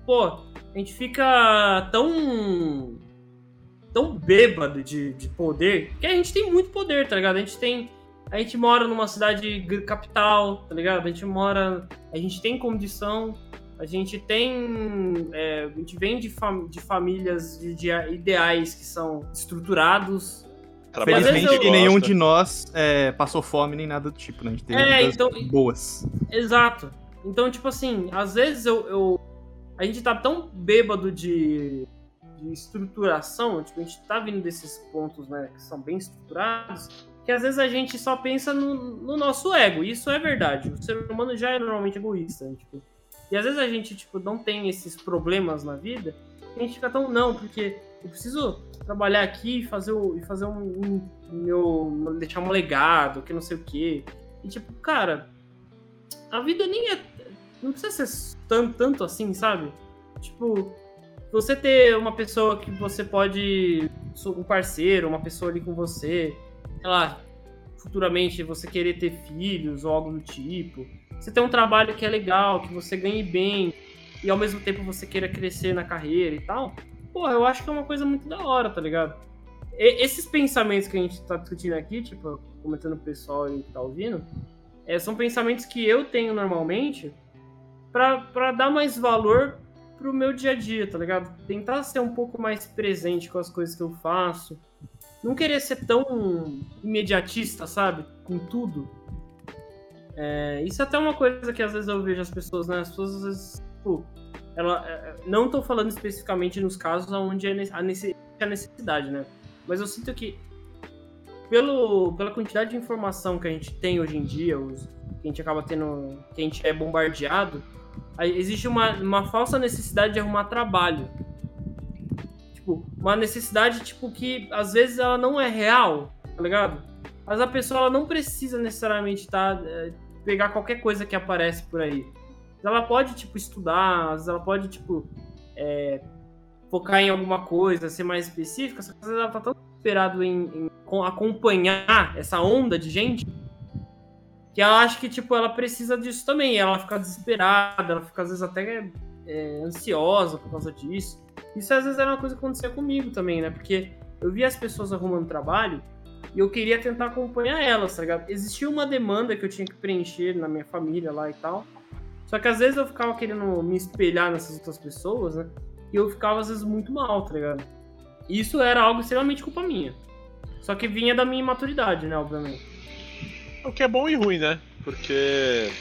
Pô, a gente fica tão. tão bêbado de, de poder. Que a gente tem muito poder, tá ligado? A gente tem. A gente mora numa cidade capital, tá ligado? A gente mora. A gente tem condição. A gente tem. É, a gente vem de, fam de famílias de, de ideais que são estruturados, Felizmente eu... nenhum de nós é, passou fome nem nada do tipo, né? A gente teve é, então, boas. Exato. Então, tipo assim, às vezes eu, eu, A gente tá tão bêbado de, de estruturação, tipo, a gente tá vindo desses pontos, né, que são bem estruturados, que às vezes a gente só pensa no, no nosso ego. E isso é verdade. O ser humano já é normalmente egoísta, né? tipo. E às vezes a gente, tipo, não tem esses problemas na vida, a gente fica tão, não, porque eu preciso trabalhar aqui e fazer, o, e fazer um, um, meu. deixar um legado, que não sei o quê. E tipo, cara, a vida nem é. Não precisa ser tanto, tanto assim, sabe? Tipo, você ter uma pessoa que você pode. Um parceiro, uma pessoa ali com você, sei lá, futuramente você querer ter filhos ou algo do tipo. Você tem um trabalho que é legal, que você ganhe bem e ao mesmo tempo você queira crescer na carreira e tal. Pô, eu acho que é uma coisa muito da hora, tá ligado? E, esses pensamentos que a gente tá discutindo aqui, tipo, comentando o pessoal aí que tá ouvindo, é, são pensamentos que eu tenho normalmente para dar mais valor pro meu dia a dia, tá ligado? Tentar ser um pouco mais presente com as coisas que eu faço. Não querer ser tão imediatista, sabe? Com tudo. É, isso é até uma coisa que às vezes eu vejo as pessoas, né? As pessoas às vezes, tipo, ela, é, não tô falando especificamente nos casos onde é a necessidade, né? Mas eu sinto que pelo, pela quantidade de informação que a gente tem hoje em dia, os, que a gente acaba tendo, que a gente é bombardeado, existe uma, uma falsa necessidade de arrumar trabalho. Tipo, uma necessidade, tipo, que às vezes ela não é real, tá ligado? Mas a pessoa ela não precisa necessariamente tá, é, pegar qualquer coisa que aparece por aí. Ela pode, tipo, estudar, ela pode, tipo, é, focar em alguma coisa, ser mais específica, só que às vezes ela tá tão esperado em, em acompanhar essa onda de gente que ela acha que, tipo, ela precisa disso também. Ela fica desesperada, ela fica, às vezes, até é, ansiosa por causa disso. Isso, às vezes, era uma coisa que acontecia comigo também, né? Porque eu via as pessoas arrumando trabalho e eu queria tentar acompanhar elas, tá ligado? Existia uma demanda que eu tinha que preencher na minha família lá e tal. Só que, às vezes, eu ficava querendo me espelhar nessas outras pessoas, né? E eu ficava, às vezes, muito mal, tá ligado? Isso era algo extremamente culpa minha. Só que vinha da minha imaturidade, né, obviamente. O que é bom e ruim, né? Porque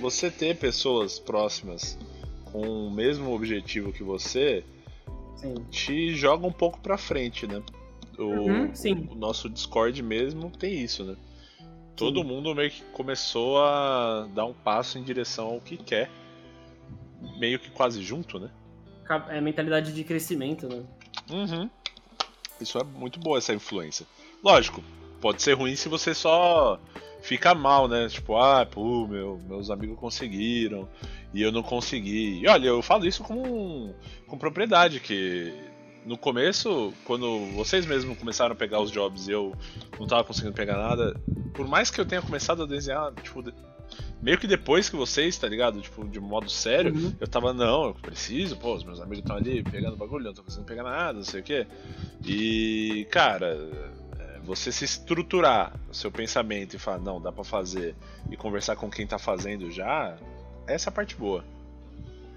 você ter pessoas próximas com o mesmo objetivo que você sim. te joga um pouco pra frente, né? O, uhum, o, nosso Discord mesmo tem isso, né? Todo mundo meio que começou a dar um passo em direção ao que quer. Meio que quase junto, né? É mentalidade de crescimento, né? Uhum. Isso é muito boa, essa influência. Lógico, pode ser ruim se você só fica mal, né? Tipo, ah, pô, meu, meus amigos conseguiram e eu não consegui. E olha, eu falo isso com, com propriedade, que no começo, quando vocês mesmos começaram a pegar os jobs e eu não tava conseguindo pegar nada, por mais que eu tenha começado a desenhar, tipo, meio que depois que vocês, tá ligado? Tipo, de modo sério, uhum. eu tava, não, eu preciso, pô, os meus amigos estão ali pegando bagulho, não tô conseguindo pegar nada, não sei o quê. E, cara, é, você se estruturar o seu pensamento e falar, não, dá para fazer, e conversar com quem tá fazendo já, essa é a parte boa.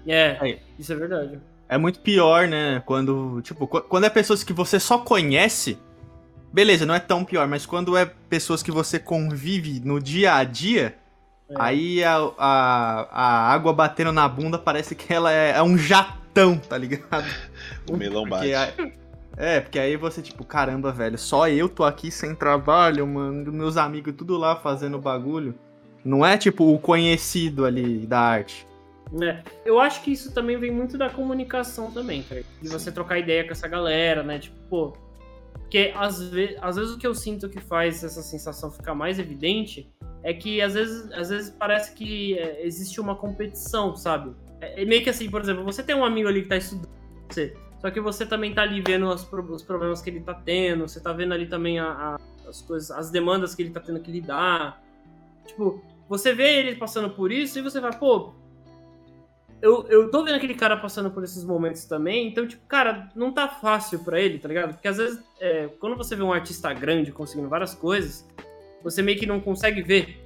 É, isso é verdade. É muito pior, né? Quando, tipo, quando é pessoas que você só conhece, beleza, não é tão pior, mas quando é pessoas que você convive no dia a dia, é. Aí a, a, a, água batendo na bunda parece que ela é, é um jatão, tá ligado? *laughs* o melão bate. Aí, é, porque aí você, tipo, caramba, velho, só eu tô aqui sem trabalho, mano, meus amigos tudo lá fazendo bagulho. Não é, tipo, o conhecido ali da arte. É, eu acho que isso também vem muito da comunicação também, cara. De você trocar ideia com essa galera, né? Tipo, pô. Porque às, ve às vezes o que eu sinto que faz essa sensação ficar mais evidente é que às vezes, às vezes parece que é, existe uma competição, sabe? É, é, meio que assim, por exemplo, você tem um amigo ali que tá estudando você, só que você também tá ali vendo os, os problemas que ele tá tendo, você tá vendo ali também a, a, as coisas, as demandas que ele tá tendo que lidar. Tipo, você vê ele passando por isso e você vai, pô, eu, eu tô vendo aquele cara passando por esses momentos também, então, tipo, cara, não tá fácil para ele, tá ligado? Porque às vezes, é, quando você vê um artista grande conseguindo várias coisas, você meio que não consegue ver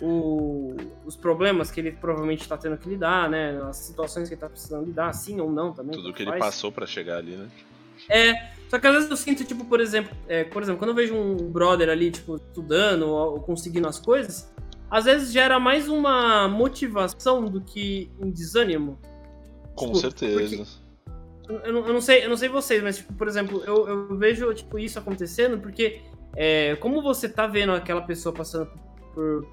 o, os problemas que ele provavelmente está tendo que lidar, né? As situações que ele está precisando lidar, sim ou não também. Tudo que ele passou para chegar ali, né? É, só que às vezes eu sinto, tipo, por exemplo, é, por exemplo, quando eu vejo um brother ali, tipo, estudando ou, ou conseguindo as coisas, às vezes gera mais uma motivação do que um desânimo. Com tipo, certeza. Eu não, eu não, sei, eu não sei vocês, mas, tipo, por exemplo, eu, eu vejo, tipo, isso acontecendo porque é, como você tá vendo aquela pessoa passando por,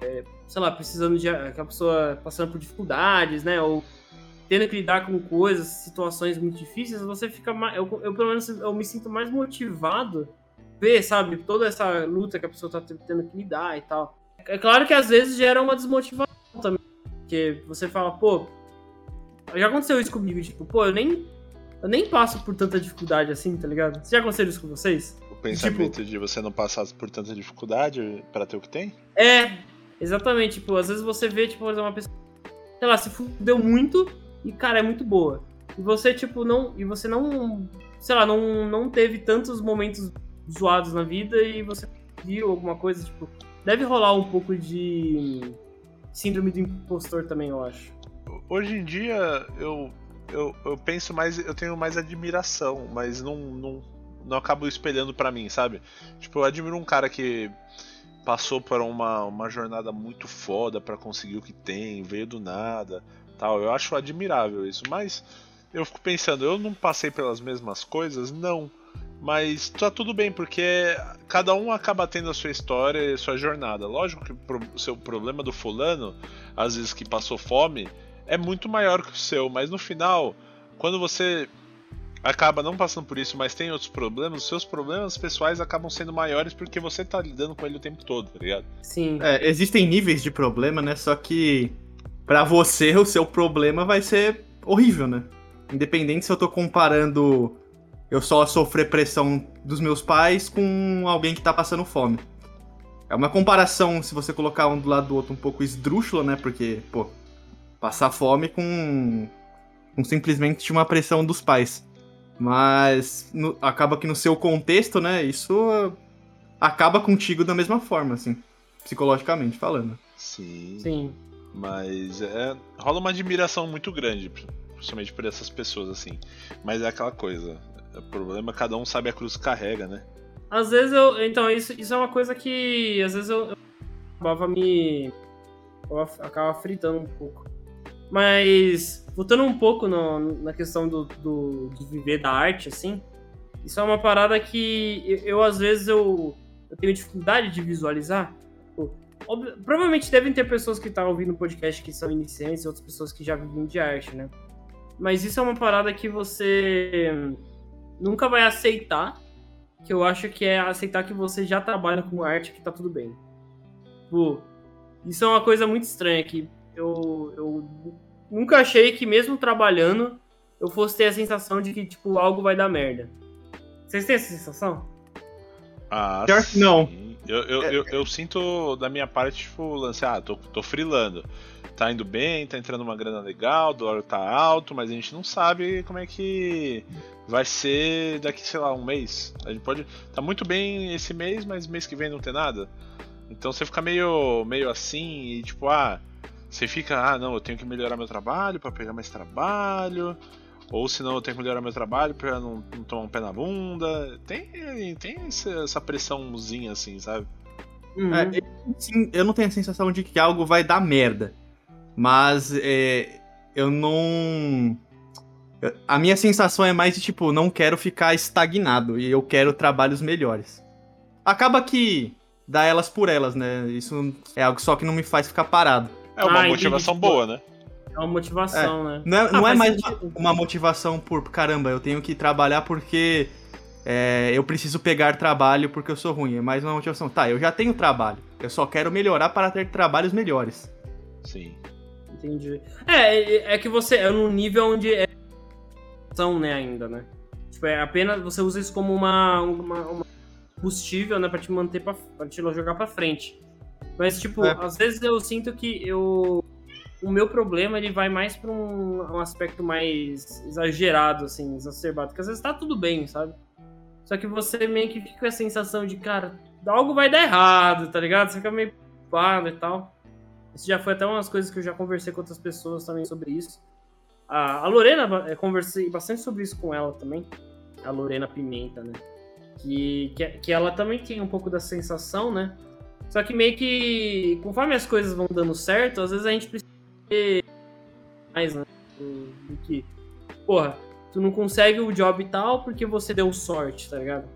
é, sei lá, precisando de. aquela pessoa passando por dificuldades, né? Ou tendo que lidar com coisas, situações muito difíceis, você fica mais. Eu, eu pelo menos, eu me sinto mais motivado ver, sabe, toda essa luta que a pessoa tá tendo que lidar e tal. É claro que às vezes gera uma desmotivação também. Porque você fala, pô. Já aconteceu isso comigo, tipo, pô, eu nem. Eu nem passo por tanta dificuldade assim, tá ligado? Já aconteceu isso com vocês? pensamento de você não passar por tanta dificuldade pra ter o que tem? É, exatamente. Tipo, às vezes você vê, tipo, uma pessoa, sei lá, se fudeu muito e, cara, é muito boa. E você, tipo, não. E você não. Sei lá, não, não teve tantos momentos zoados na vida e você viu alguma coisa, tipo. Deve rolar um pouco de síndrome do impostor também, eu acho. Hoje em dia, eu, eu, eu penso mais. Eu tenho mais admiração, mas não, não, não acabo espelhando para mim, sabe? Tipo, eu admiro um cara que passou por uma, uma jornada muito foda para conseguir o que tem, veio do nada, tal. Eu acho admirável isso, mas eu fico pensando, eu não passei pelas mesmas coisas? Não. Mas tá tudo bem, porque cada um acaba tendo a sua história e a sua jornada. Lógico que o seu problema do fulano, às vezes que passou fome, é muito maior que o seu, mas no final, quando você acaba não passando por isso, mas tem outros problemas, os seus problemas pessoais acabam sendo maiores porque você tá lidando com ele o tempo todo, tá ligado? Sim. É, existem níveis de problema, né? Só que para você o seu problema vai ser horrível, né? Independente se eu tô comparando eu só sofrer pressão dos meus pais com alguém que tá passando fome. É uma comparação, se você colocar um do lado do outro, um pouco esdrúxula, né? Porque, pô, passar fome com, com simplesmente uma pressão dos pais. Mas no, acaba que no seu contexto, né? Isso acaba contigo da mesma forma, assim, psicologicamente falando. Sim. Sim. Mas é, rola uma admiração muito grande, principalmente por essas pessoas, assim. Mas é aquela coisa. O problema é cada um sabe a cruz que carrega, né? Às vezes eu. Então, isso, isso é uma coisa que. Às vezes eu, eu acabava me. Eu acaba fritando um pouco. Mas, voltando um pouco no, na questão do, do, de viver da arte, assim, isso é uma parada que eu, eu às vezes, eu, eu tenho dificuldade de visualizar. Óbvio, provavelmente devem ter pessoas que estão tá ouvindo o podcast que são iniciantes e outras pessoas que já vivem de arte, né? Mas isso é uma parada que você nunca vai aceitar, que eu acho que é aceitar que você já trabalha com arte, que tá tudo bem. Pô, isso é uma coisa muito estranha, que eu, eu nunca achei que mesmo trabalhando, eu fosse ter a sensação de que, tipo, algo vai dar merda. Vocês têm essa sensação? Ah, Pior que não. Eu, eu, eu, eu, sinto da minha parte, tipo, lance, ah, tô, tô frilando. Tá indo bem, tá entrando uma grana legal, o dólar tá alto, mas a gente não sabe como é que vai ser daqui, sei lá, um mês. A gente pode. Tá muito bem esse mês, mas mês que vem não tem nada. Então você fica meio, meio assim e tipo, ah, você fica, ah, não, eu tenho que melhorar meu trabalho para pegar mais trabalho. Ou senão eu tenho que melhorar meu trabalho pra não, não tomar um pé na bunda. Tem, tem essa pressãozinha assim, sabe? Uhum. É, sim, eu não tenho a sensação de que algo vai dar merda. Mas é, eu não. A minha sensação é mais de tipo, não quero ficar estagnado e eu quero trabalhos melhores. Acaba que dá elas por elas, né? Isso é algo só que não me faz ficar parado. É uma ah, motivação tipo, boa, né? É uma motivação, é. né? Não é, ah, não é mais uma, uma, motivação por caramba, eu tenho que trabalhar porque é, eu preciso pegar trabalho porque eu sou ruim. É mais uma motivação. Tá, eu já tenho trabalho. Eu só quero melhorar para ter trabalhos melhores. Sim. Entendi. É, é que você é num nível onde é são, né, ainda, né? Tipo, é apenas você usa isso como uma, uma, uma combustível, né, para te manter para te jogar para frente. Mas tipo, é. às vezes eu sinto que eu o meu problema ele vai mais para um, um, aspecto mais exagerado, assim, exacerbado. Porque às vezes tá tudo bem, sabe? Só que você meio que fica com a sensação de, cara, algo vai dar errado, tá ligado? Você fica meio preocupado e tal. Isso já foi até umas coisas que eu já conversei com outras pessoas também sobre isso. A, a Lorena, conversei bastante sobre isso com ela também. A Lorena Pimenta, né? Que, que, que ela também tem um pouco da sensação, né? Só que meio que, conforme as coisas vão dando certo, às vezes a gente mais, né? Do que, porra, tu não consegue o job tal porque você deu sorte, tá ligado?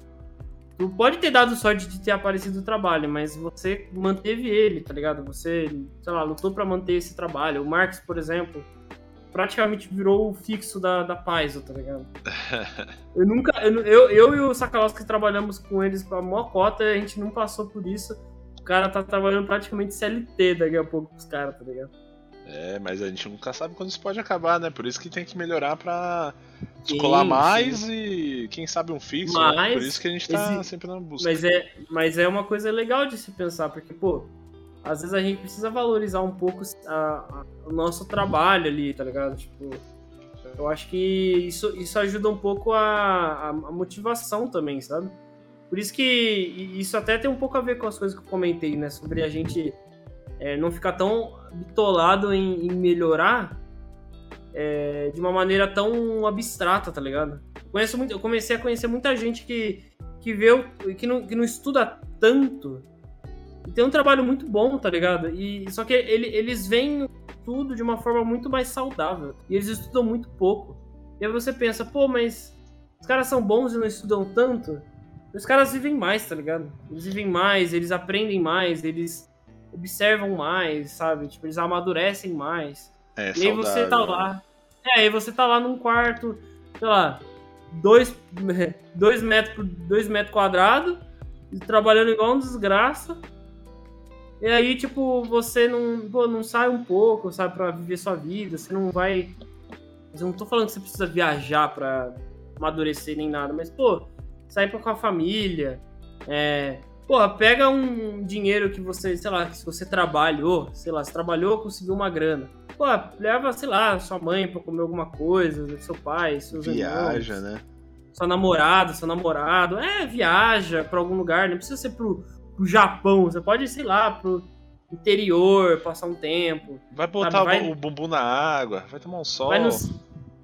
Tu pode ter dado sorte de ter aparecido o trabalho, mas você manteve ele, tá ligado? Você, sei lá, lutou para manter esse trabalho. O Marx, por exemplo, praticamente virou o fixo da, da Paizo, tá ligado? *laughs* eu nunca. Eu, eu, eu e o Sakalowski trabalhamos com eles pra maior cota, a gente não passou por isso. O cara tá trabalhando praticamente CLT daqui a pouco com os caras, tá ligado? É, mas a gente nunca sabe quando isso pode acabar, né? Por isso que tem que melhorar pra Sim, descolar mais sim. e quem sabe um fixo, Mas né? Por isso que a gente tá sempre na busca. Mas é, mas é uma coisa legal de se pensar, porque, pô, às vezes a gente precisa valorizar um pouco a- a- o nosso trabalho ali, tá ligado? Tipo, eu acho que isso, isso ajuda um pouco a, a, motivação também, sabe? Por isso que isso até tem um pouco a ver com as coisas que eu comentei, né? Sobre a gente é, não ficar tão bitolado em, em melhorar é, de uma maneira tão abstrata, tá ligado? Eu, conheço muito, eu comecei a conhecer muita gente que, que vê, o- que não, que não estuda tanto e tem um trabalho muito bom, tá ligado? E, só que ele- eles veem tudo de uma forma muito mais saudável. E eles estudam muito pouco. E aí você pensa, pô, mas os caras são bons e não estudam tanto? Os caras vivem mais, tá ligado? Eles vivem mais, eles aprendem mais, eles observam mais, sabe? Tipo, eles amadurecem mais. É, E aí você tá saudável, lá. É, aí você tá lá num quarto, sei lá, dois, *laughs* dois metros por dois metros quadrados, trabalhando igual um desgraça. E aí, tipo, você não, pô, não sai um pouco, sabe, pra viver sua vida, você não vai. Eu não tô falando que você precisa viajar pra amadurecer nem nada, mas, pô, sair pra com a família. É. Porra, pega um dinheiro que você, sei lá, que se você trabalhou, sei lá, você trabalhou, conseguiu uma grana. Pô, leva, sei lá, sua mãe pra comer alguma coisa, seu pai, seus Viaja, irmãos, né? sua namorada, seu namorado. É, viaja pra algum lugar, não precisa ser pro, pro Japão, você pode ir, sei lá, pro interior, passar um tempo. Vai botar vai- o bumbum na água, vai tomar um sol. Vai, no,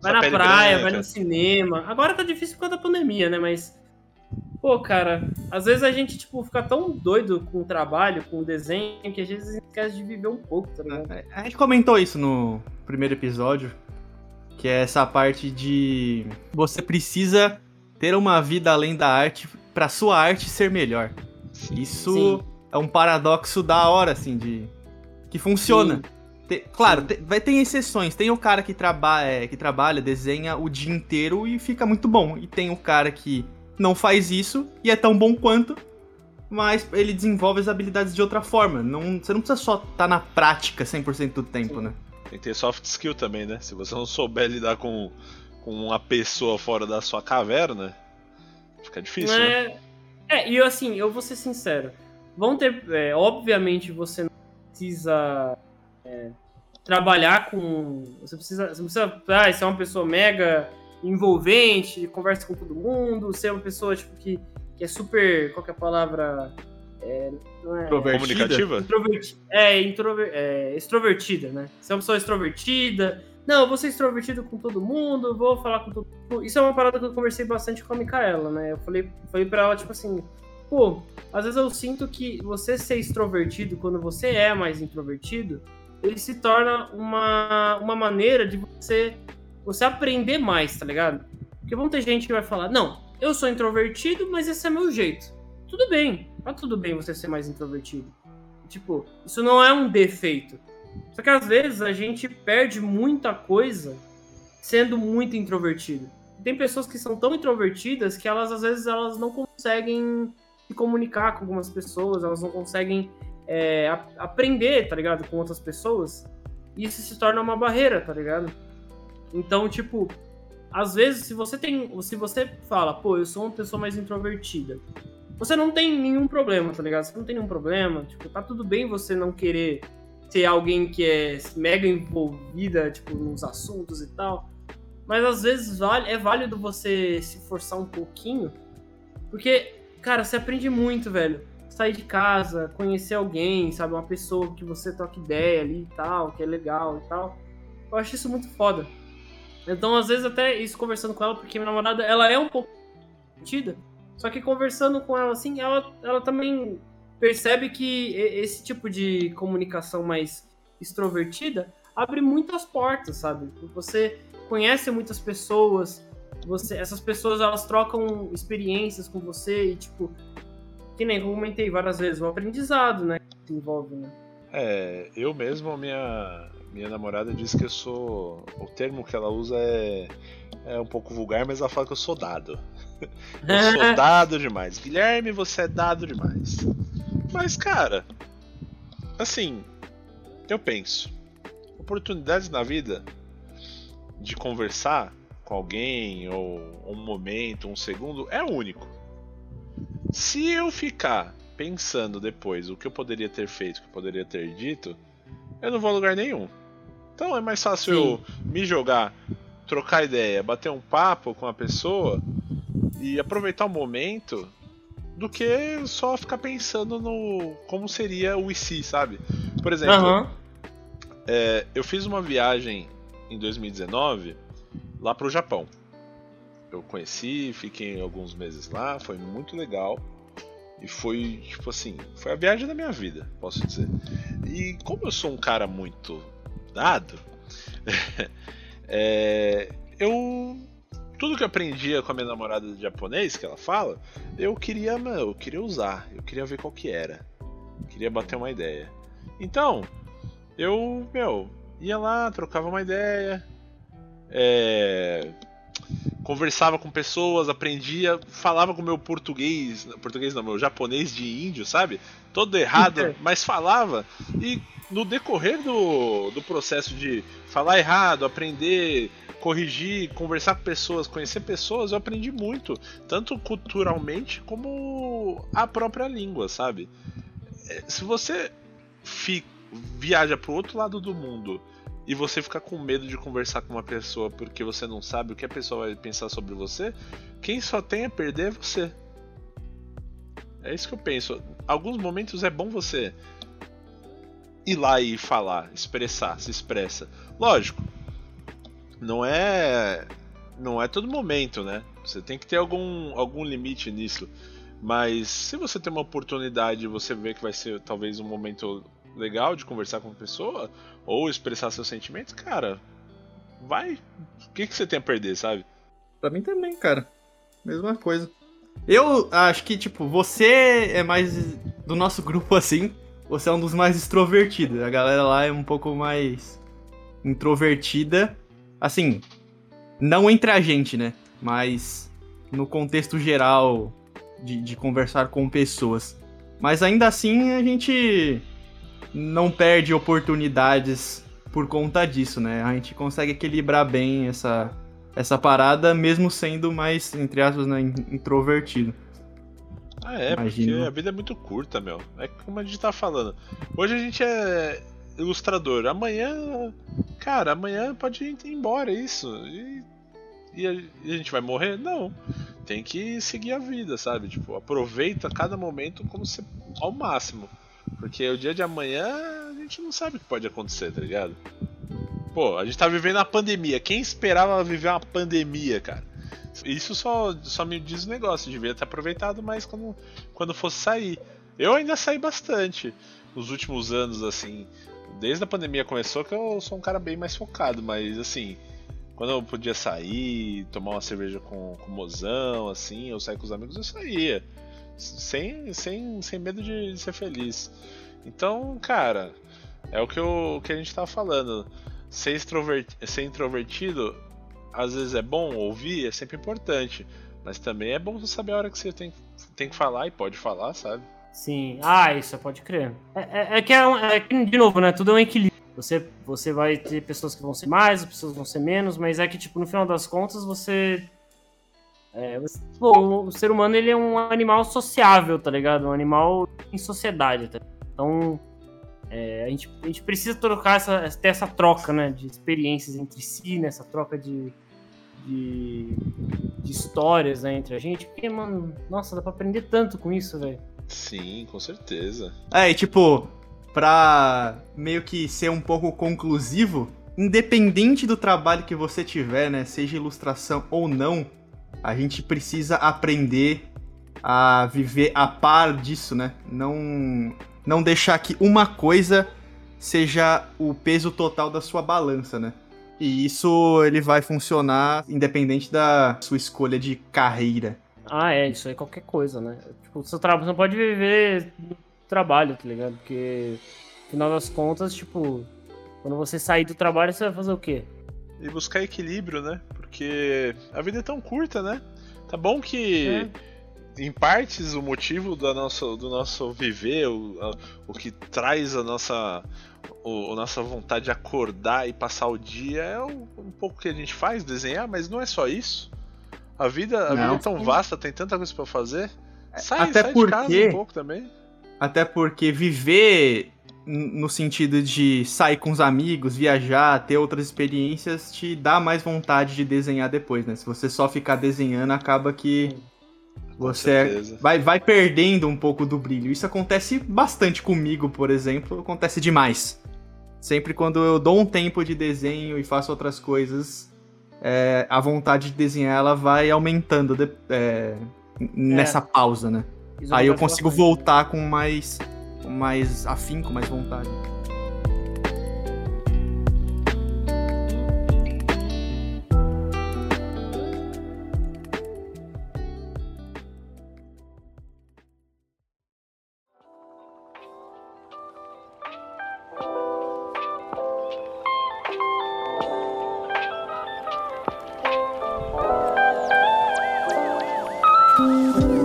vai na praia, branca. vai no cinema. Agora tá difícil por causa da pandemia, né? Mas. Pô, cara, às vezes a gente, tipo, fica tão doido com o trabalho, com o desenho, que às vezes a gente esquece de viver um pouco, tá ligado? É, A gente comentou isso no primeiro episódio, que é essa parte de você precisa ter uma vida além da arte pra sua arte ser melhor. Isso Sim. é um paradoxo da hora, assim, de que funciona. Sim. Te- claro, Sim. te- vai ter exceções. Tem o cara que, traba é, que trabalha, desenha o dia inteiro e fica muito bom. E tem o cara que não faz isso e é tão bom quanto, mas ele desenvolve as habilidades de outra forma. Não, você não precisa só estar na prática 100% do tempo, Sim. né? Tem que ter soft skill também, né? Se você não souber lidar com, com uma pessoa fora da sua caverna, fica difícil, Não né? é... é, e eu, assim, eu vou ser sincero. Vão ter. é, obviamente você não precisa é, trabalhar com. Você precisa. Você não precisa. Ah, ser uma pessoa mega envolvente, conversa com todo mundo, ser uma pessoa, tipo, que, que é super. Qual que é a palavra? É, não é, Introvertida? Comunicativa? Introverti é, introver é, extrovertida, né? Ser uma pessoa extrovertida. Não, eu vou ser extrovertido com todo mundo, vou falar com todo mundo. Isso é uma parada que eu conversei bastante com a Micaela, né? Eu falei, falei pra ela, tipo assim, pô, às vezes eu sinto que você ser extrovertido quando você é mais introvertido, ele se torna uma, uma maneira de você, você aprender mais, tá ligado? Porque vão ter gente que vai falar, não, eu sou introvertido, mas esse é meu jeito. Tudo bem, tá tudo bem você ser mais introvertido. Tipo, isso não é um defeito. Só que às vezes a gente perde muita coisa sendo muito introvertido. Tem pessoas que são tão introvertidas que elas às vezes elas não conseguem se comunicar com algumas pessoas, elas não conseguem é, aprender, tá ligado, com outras pessoas. E isso se torna uma barreira, tá ligado? Então, tipo, às vezes se você tem, se você fala, pô, eu sou uma pessoa mais introvertida, você não tem nenhum problema, tá ligado? Você não tem nenhum problema, tipo, tá tudo bem você não querer ser alguém que é mega envolvida, tipo, nos assuntos e tal. Mas às vezes vale, é válido você se forçar um pouquinho, porque, cara, você aprende muito, velho. Sair de casa, conhecer alguém, sabe? Uma pessoa que você troca ideia ali e tal, que é legal e tal. Eu acho isso muito foda. Então, às vezes, até isso conversando com ela, porque minha namorada, ela é um pouco metida, só que conversando com ela assim, ela, ela também percebe que esse tipo de comunicação mais extrovertida abre muitas portas, sabe? Você conhece muitas pessoas, você, essas pessoas elas trocam experiências com você e tipo, que nem eu comentei várias vezes, o aprendizado, né, que se envolve, né? É, eu mesmo, minha, minha namorada diz que eu sou. O termo que ela usa é, é um pouco vulgar, mas ela fala que eu sou dado. *laughs* Eu sou *laughs* dado demais. Guilherme, você é dado demais. Mas, cara, assim, eu penso. oportunidades na vida de conversar com alguém, ou um momento, um segundo, é único. Se eu ficar pensando depois o que eu poderia ter feito, o que eu poderia ter dito, eu não vou a lugar nenhum. Então é mais fácil Sim. eu me jogar, trocar ideia, bater um papo com a pessoa e aproveitar o momento do que só ficar pensando no como seria o IC, sabe? Por exemplo, uhum. é, eu fiz uma viagem em 2019 lá pro Japão. Eu conheci, fiquei alguns meses lá, foi muito legal. E foi, tipo assim, foi a viagem da minha vida, posso dizer. E como eu sou um cara muito dado, *laughs* é, eu. Tudo que eu aprendia com a minha namorada de japonês, que ela fala, eu queria, eu queria usar, eu queria ver qual que era. Queria bater uma ideia. Então, eu, meu, ia lá, trocava uma ideia. É, conversava com pessoas, aprendia, falava com meu português, português não, meu japonês de índio, sabe? Todo errado, *laughs* mas falava. E no decorrer do, do processo de falar errado, aprender, corrigir, conversar com pessoas, conhecer pessoas, eu aprendi muito, tanto culturalmente como a própria língua, sabe? É, se você fica, viaja pro outro lado do mundo e você ficar com medo de conversar com uma pessoa porque você não sabe o que a pessoa vai pensar sobre você, quem só tem a perder é você. É isso que eu penso. Alguns momentos é bom você ir lá e falar, expressar, se expressa. Lógico, não é não é todo momento, né? Você tem que ter algum algum limite nisso. Mas se você tem uma oportunidade e você vê que vai ser talvez um momento legal de conversar com a pessoa ou expressar seus sentimentos, cara, vai. O que, que você tem a perder, sabe? Pra mim também, cara. Mesma coisa. Eu acho que, tipo, você é mais do nosso grupo assim. Você é um dos mais extrovertidos. A galera lá é um pouco mais introvertida. Assim, não entre a gente, né? Mas no contexto geral de, de conversar com pessoas. Mas ainda assim a gente não perde oportunidades por conta disso, né? A gente consegue equilibrar bem essa, essa parada, mesmo sendo mais, entre aspas, né, introvertido. Ah, é, Imagino. porque a vida é muito curta, meu. É como a gente tá falando. Hoje a gente é ilustrador. Amanhã, cara, amanhã pode ir embora, é isso. E, e, a, e a gente vai morrer? Não. Tem que seguir a vida, sabe? Tipo, aproveita cada momento como se, ao máximo. Porque o dia de amanhã a gente não sabe o que pode acontecer, tá ligado? Pô, a gente tá vivendo uma pandemia. Quem esperava viver uma pandemia, cara? Isso só, só me diz o negócio. Devia ter aproveitado mais quando, quando fosse sair. Eu ainda saí bastante nos últimos anos, assim. Desde a pandemia começou que eu sou um cara bem mais focado, mas assim. Quando eu podia sair, tomar uma cerveja com, com o mozão, assim, eu sair com os amigos, eu saía sem, sem, sem medo de ser feliz. Então, cara, é o que, eu, que a gente tá falando. Ser, ser introvertido, às vezes é bom ouvir, é sempre importante. Mas também é bom saber a hora que você tem, tem que falar e pode falar, sabe? Sim. Ah, isso pode crer. É, é, é que, é, um, é que, de novo, né? Tudo é um equilíbrio. Você, você vai ter pessoas que vão ser mais, pessoas vão ser menos, mas é que, tipo, no final das contas, você é, pô, o ser humano ele é um animal sociável, tá ligado? Um animal em sociedade. Tá? Então, é, a, gente, a gente precisa trocar essa, ter essa troca né, de experiências entre si, né, essa troca de, de, de histórias né, entre a gente. Porque, mano, nossa, dá pra aprender tanto com isso, velho. Sim, com certeza. É, e tipo, pra meio que ser um pouco conclusivo, independente do trabalho que você tiver, né, seja ilustração ou não, a gente precisa aprender a viver a par disso, né? Não, não deixar que uma coisa seja o peso total da sua balança, né? E isso ele vai funcionar independente da sua escolha de carreira. Ah, é, isso é qualquer coisa, né? Tipo, seu trabalho, você não pode viver do trabalho, tá ligado? Porque, no final das contas, tipo, quando você sair do trabalho, você vai fazer o quê? E buscar equilíbrio, né? Porque a vida é tão curta, né? Tá bom que. É. em partes, o motivo do nosso, do nosso viver, o, a, o que traz a nossa, o, a nossa vontade de acordar e passar o dia é um, um pouco que a gente faz, desenhar, mas não é só isso. A vida, a Não. vida é tão vasta, tem tanta coisa pra fazer. Sai, Até sai porque- de casa um pouco também. Até porque viver no sentido de sair com os amigos, viajar, ter outras experiências, te dá mais vontade de desenhar depois, né? Se você só ficar desenhando, acaba que você é vai, vai perdendo um pouco do brilho. Isso acontece bastante comigo, por exemplo, acontece demais. Sempre quando eu dou um tempo de desenho e faço outras coisas, é, a vontade de desenhar ela vai aumentando de- é, n- nessa pausa, né? Aí eu consigo voltar com mais, com mais afinco, mais vontade.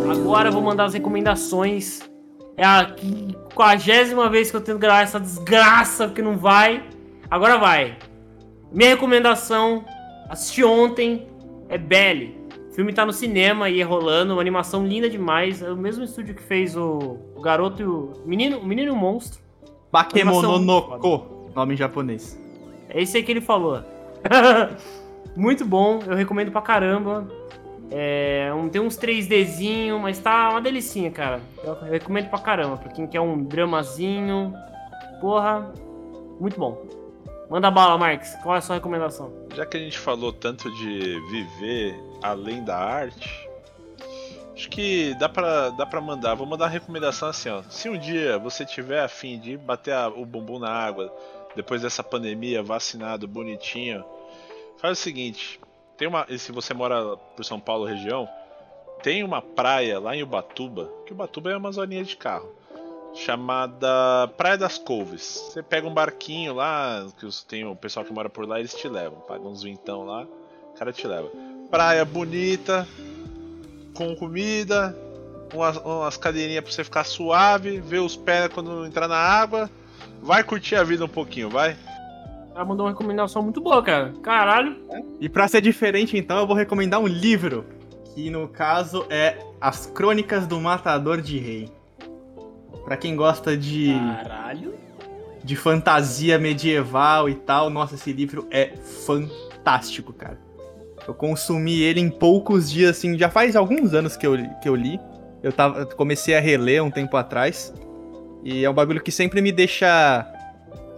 Agora eu vou mandar as recomendações. É a quadragésima vez que eu tento gravar essa desgraça porque não vai. Agora vai. Minha recomendação, assisti ontem, é Belly. O filme tá no cinema e é rolando, uma animação linda demais. É o mesmo estúdio que fez o, o garoto e o menino, o menino e o monstro. Bakemono Animação no muito Ko, nome em japonês. É esse aí que ele falou. *laughs* Muito bom, eu recomendo pra caramba. É, um- tem uns 3Dzinho, mas tá uma delicinha, cara. Eu recomendo pra caramba, pra quem quer um dramazinho. Porra, muito bom. Manda bala, Marques. Qual é a sua recomendação? Já que a gente falou tanto de viver além da arte, acho que dá pra, dá pra mandar. Vou mandar uma recomendação assim, ó. Se um dia você tiver afim de bater a- o bumbum na água, depois dessa pandemia, vacinado, bonitinho, faz o seguinte. Tem uma, se você mora por São Paulo região, tem uma praia lá em Ubatuba, que Ubatuba é uma zoninha de carro, chamada Praia das Couves. Você pega um barquinho lá, que tem o pessoal que mora por lá, eles te levam, paga uns vintão lá, o cara te leva. Praia bonita, com comida, umas, umas cadeirinhas pra você ficar suave, ver os pés quando entrar na água. Vai curtir a vida um pouquinho, vai. Ela mandou uma recomendação muito boa, cara. Caralho. E pra ser diferente, então, eu vou recomendar um livro, que no caso é As Crônicas do Matador de Rei. Pra quem gosta de, Caralho. de fantasia medieval e tal, nossa, esse livro é fantástico, cara. Eu consumi ele em poucos dias, assim, já faz alguns anos que eu, li- que eu li. Eu tava, eu comecei a reler um tempo atrás. E é um bagulho que sempre me deixa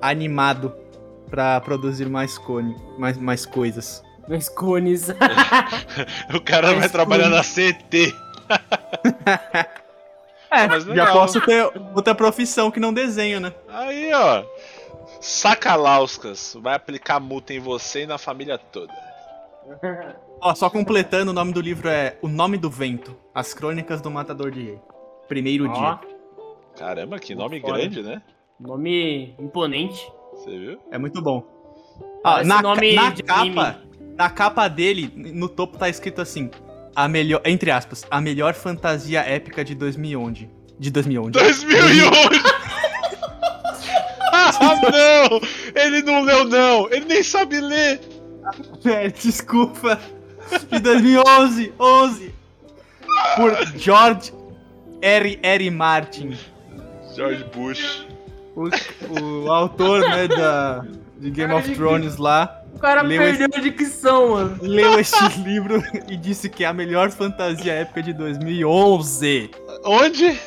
animado pra produzir mais cone, mais, mais coisas. Meus cones. *laughs* O cara vai Mas trabalhar na CT. *laughs* É, Mas já legal. posso ter outra profissão que não desenho, né? Aí, ó. Sacalauskas. Vai aplicar multa em você e na família toda. *laughs* Ó, só completando, o nome do livro é O Nome do Vento, As Crônicas do Matador de Rei. Primeiro Ó, dia. Caramba, que nome Foda. grande, né? nome imponente. Você viu? É muito bom. Ó, Parece na, nome ca- na capa, anime. na capa dele, no topo tá escrito assim: a melhor, entre aspas, a melhor fantasia épica de 2011. De 2011. 2011! *laughs* ah, não! Ele não leu, não! Ele nem sabe ler! Velho, *laughs* desculpa. De 2011, 11. Por George R. R. Martin. George Bush. O, o autor, né, da, de Game of Thrones lá. O cara Leu perdeu a dicção, mano. leu este *laughs* livro e disse que é a melhor fantasia épica de 2011. Onde?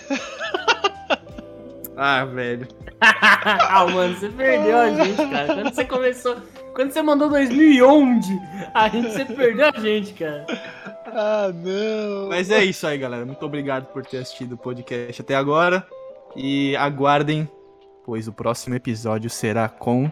Ah, velho. *laughs* ah, mano, você perdeu a gente, cara. Quando você começou. Quando você mandou 2011, a gente, você perdeu a gente, cara. Ah, não! Mas é isso aí, galera. Muito obrigado por ter assistido o podcast até agora. E aguardem, pois o próximo episódio será com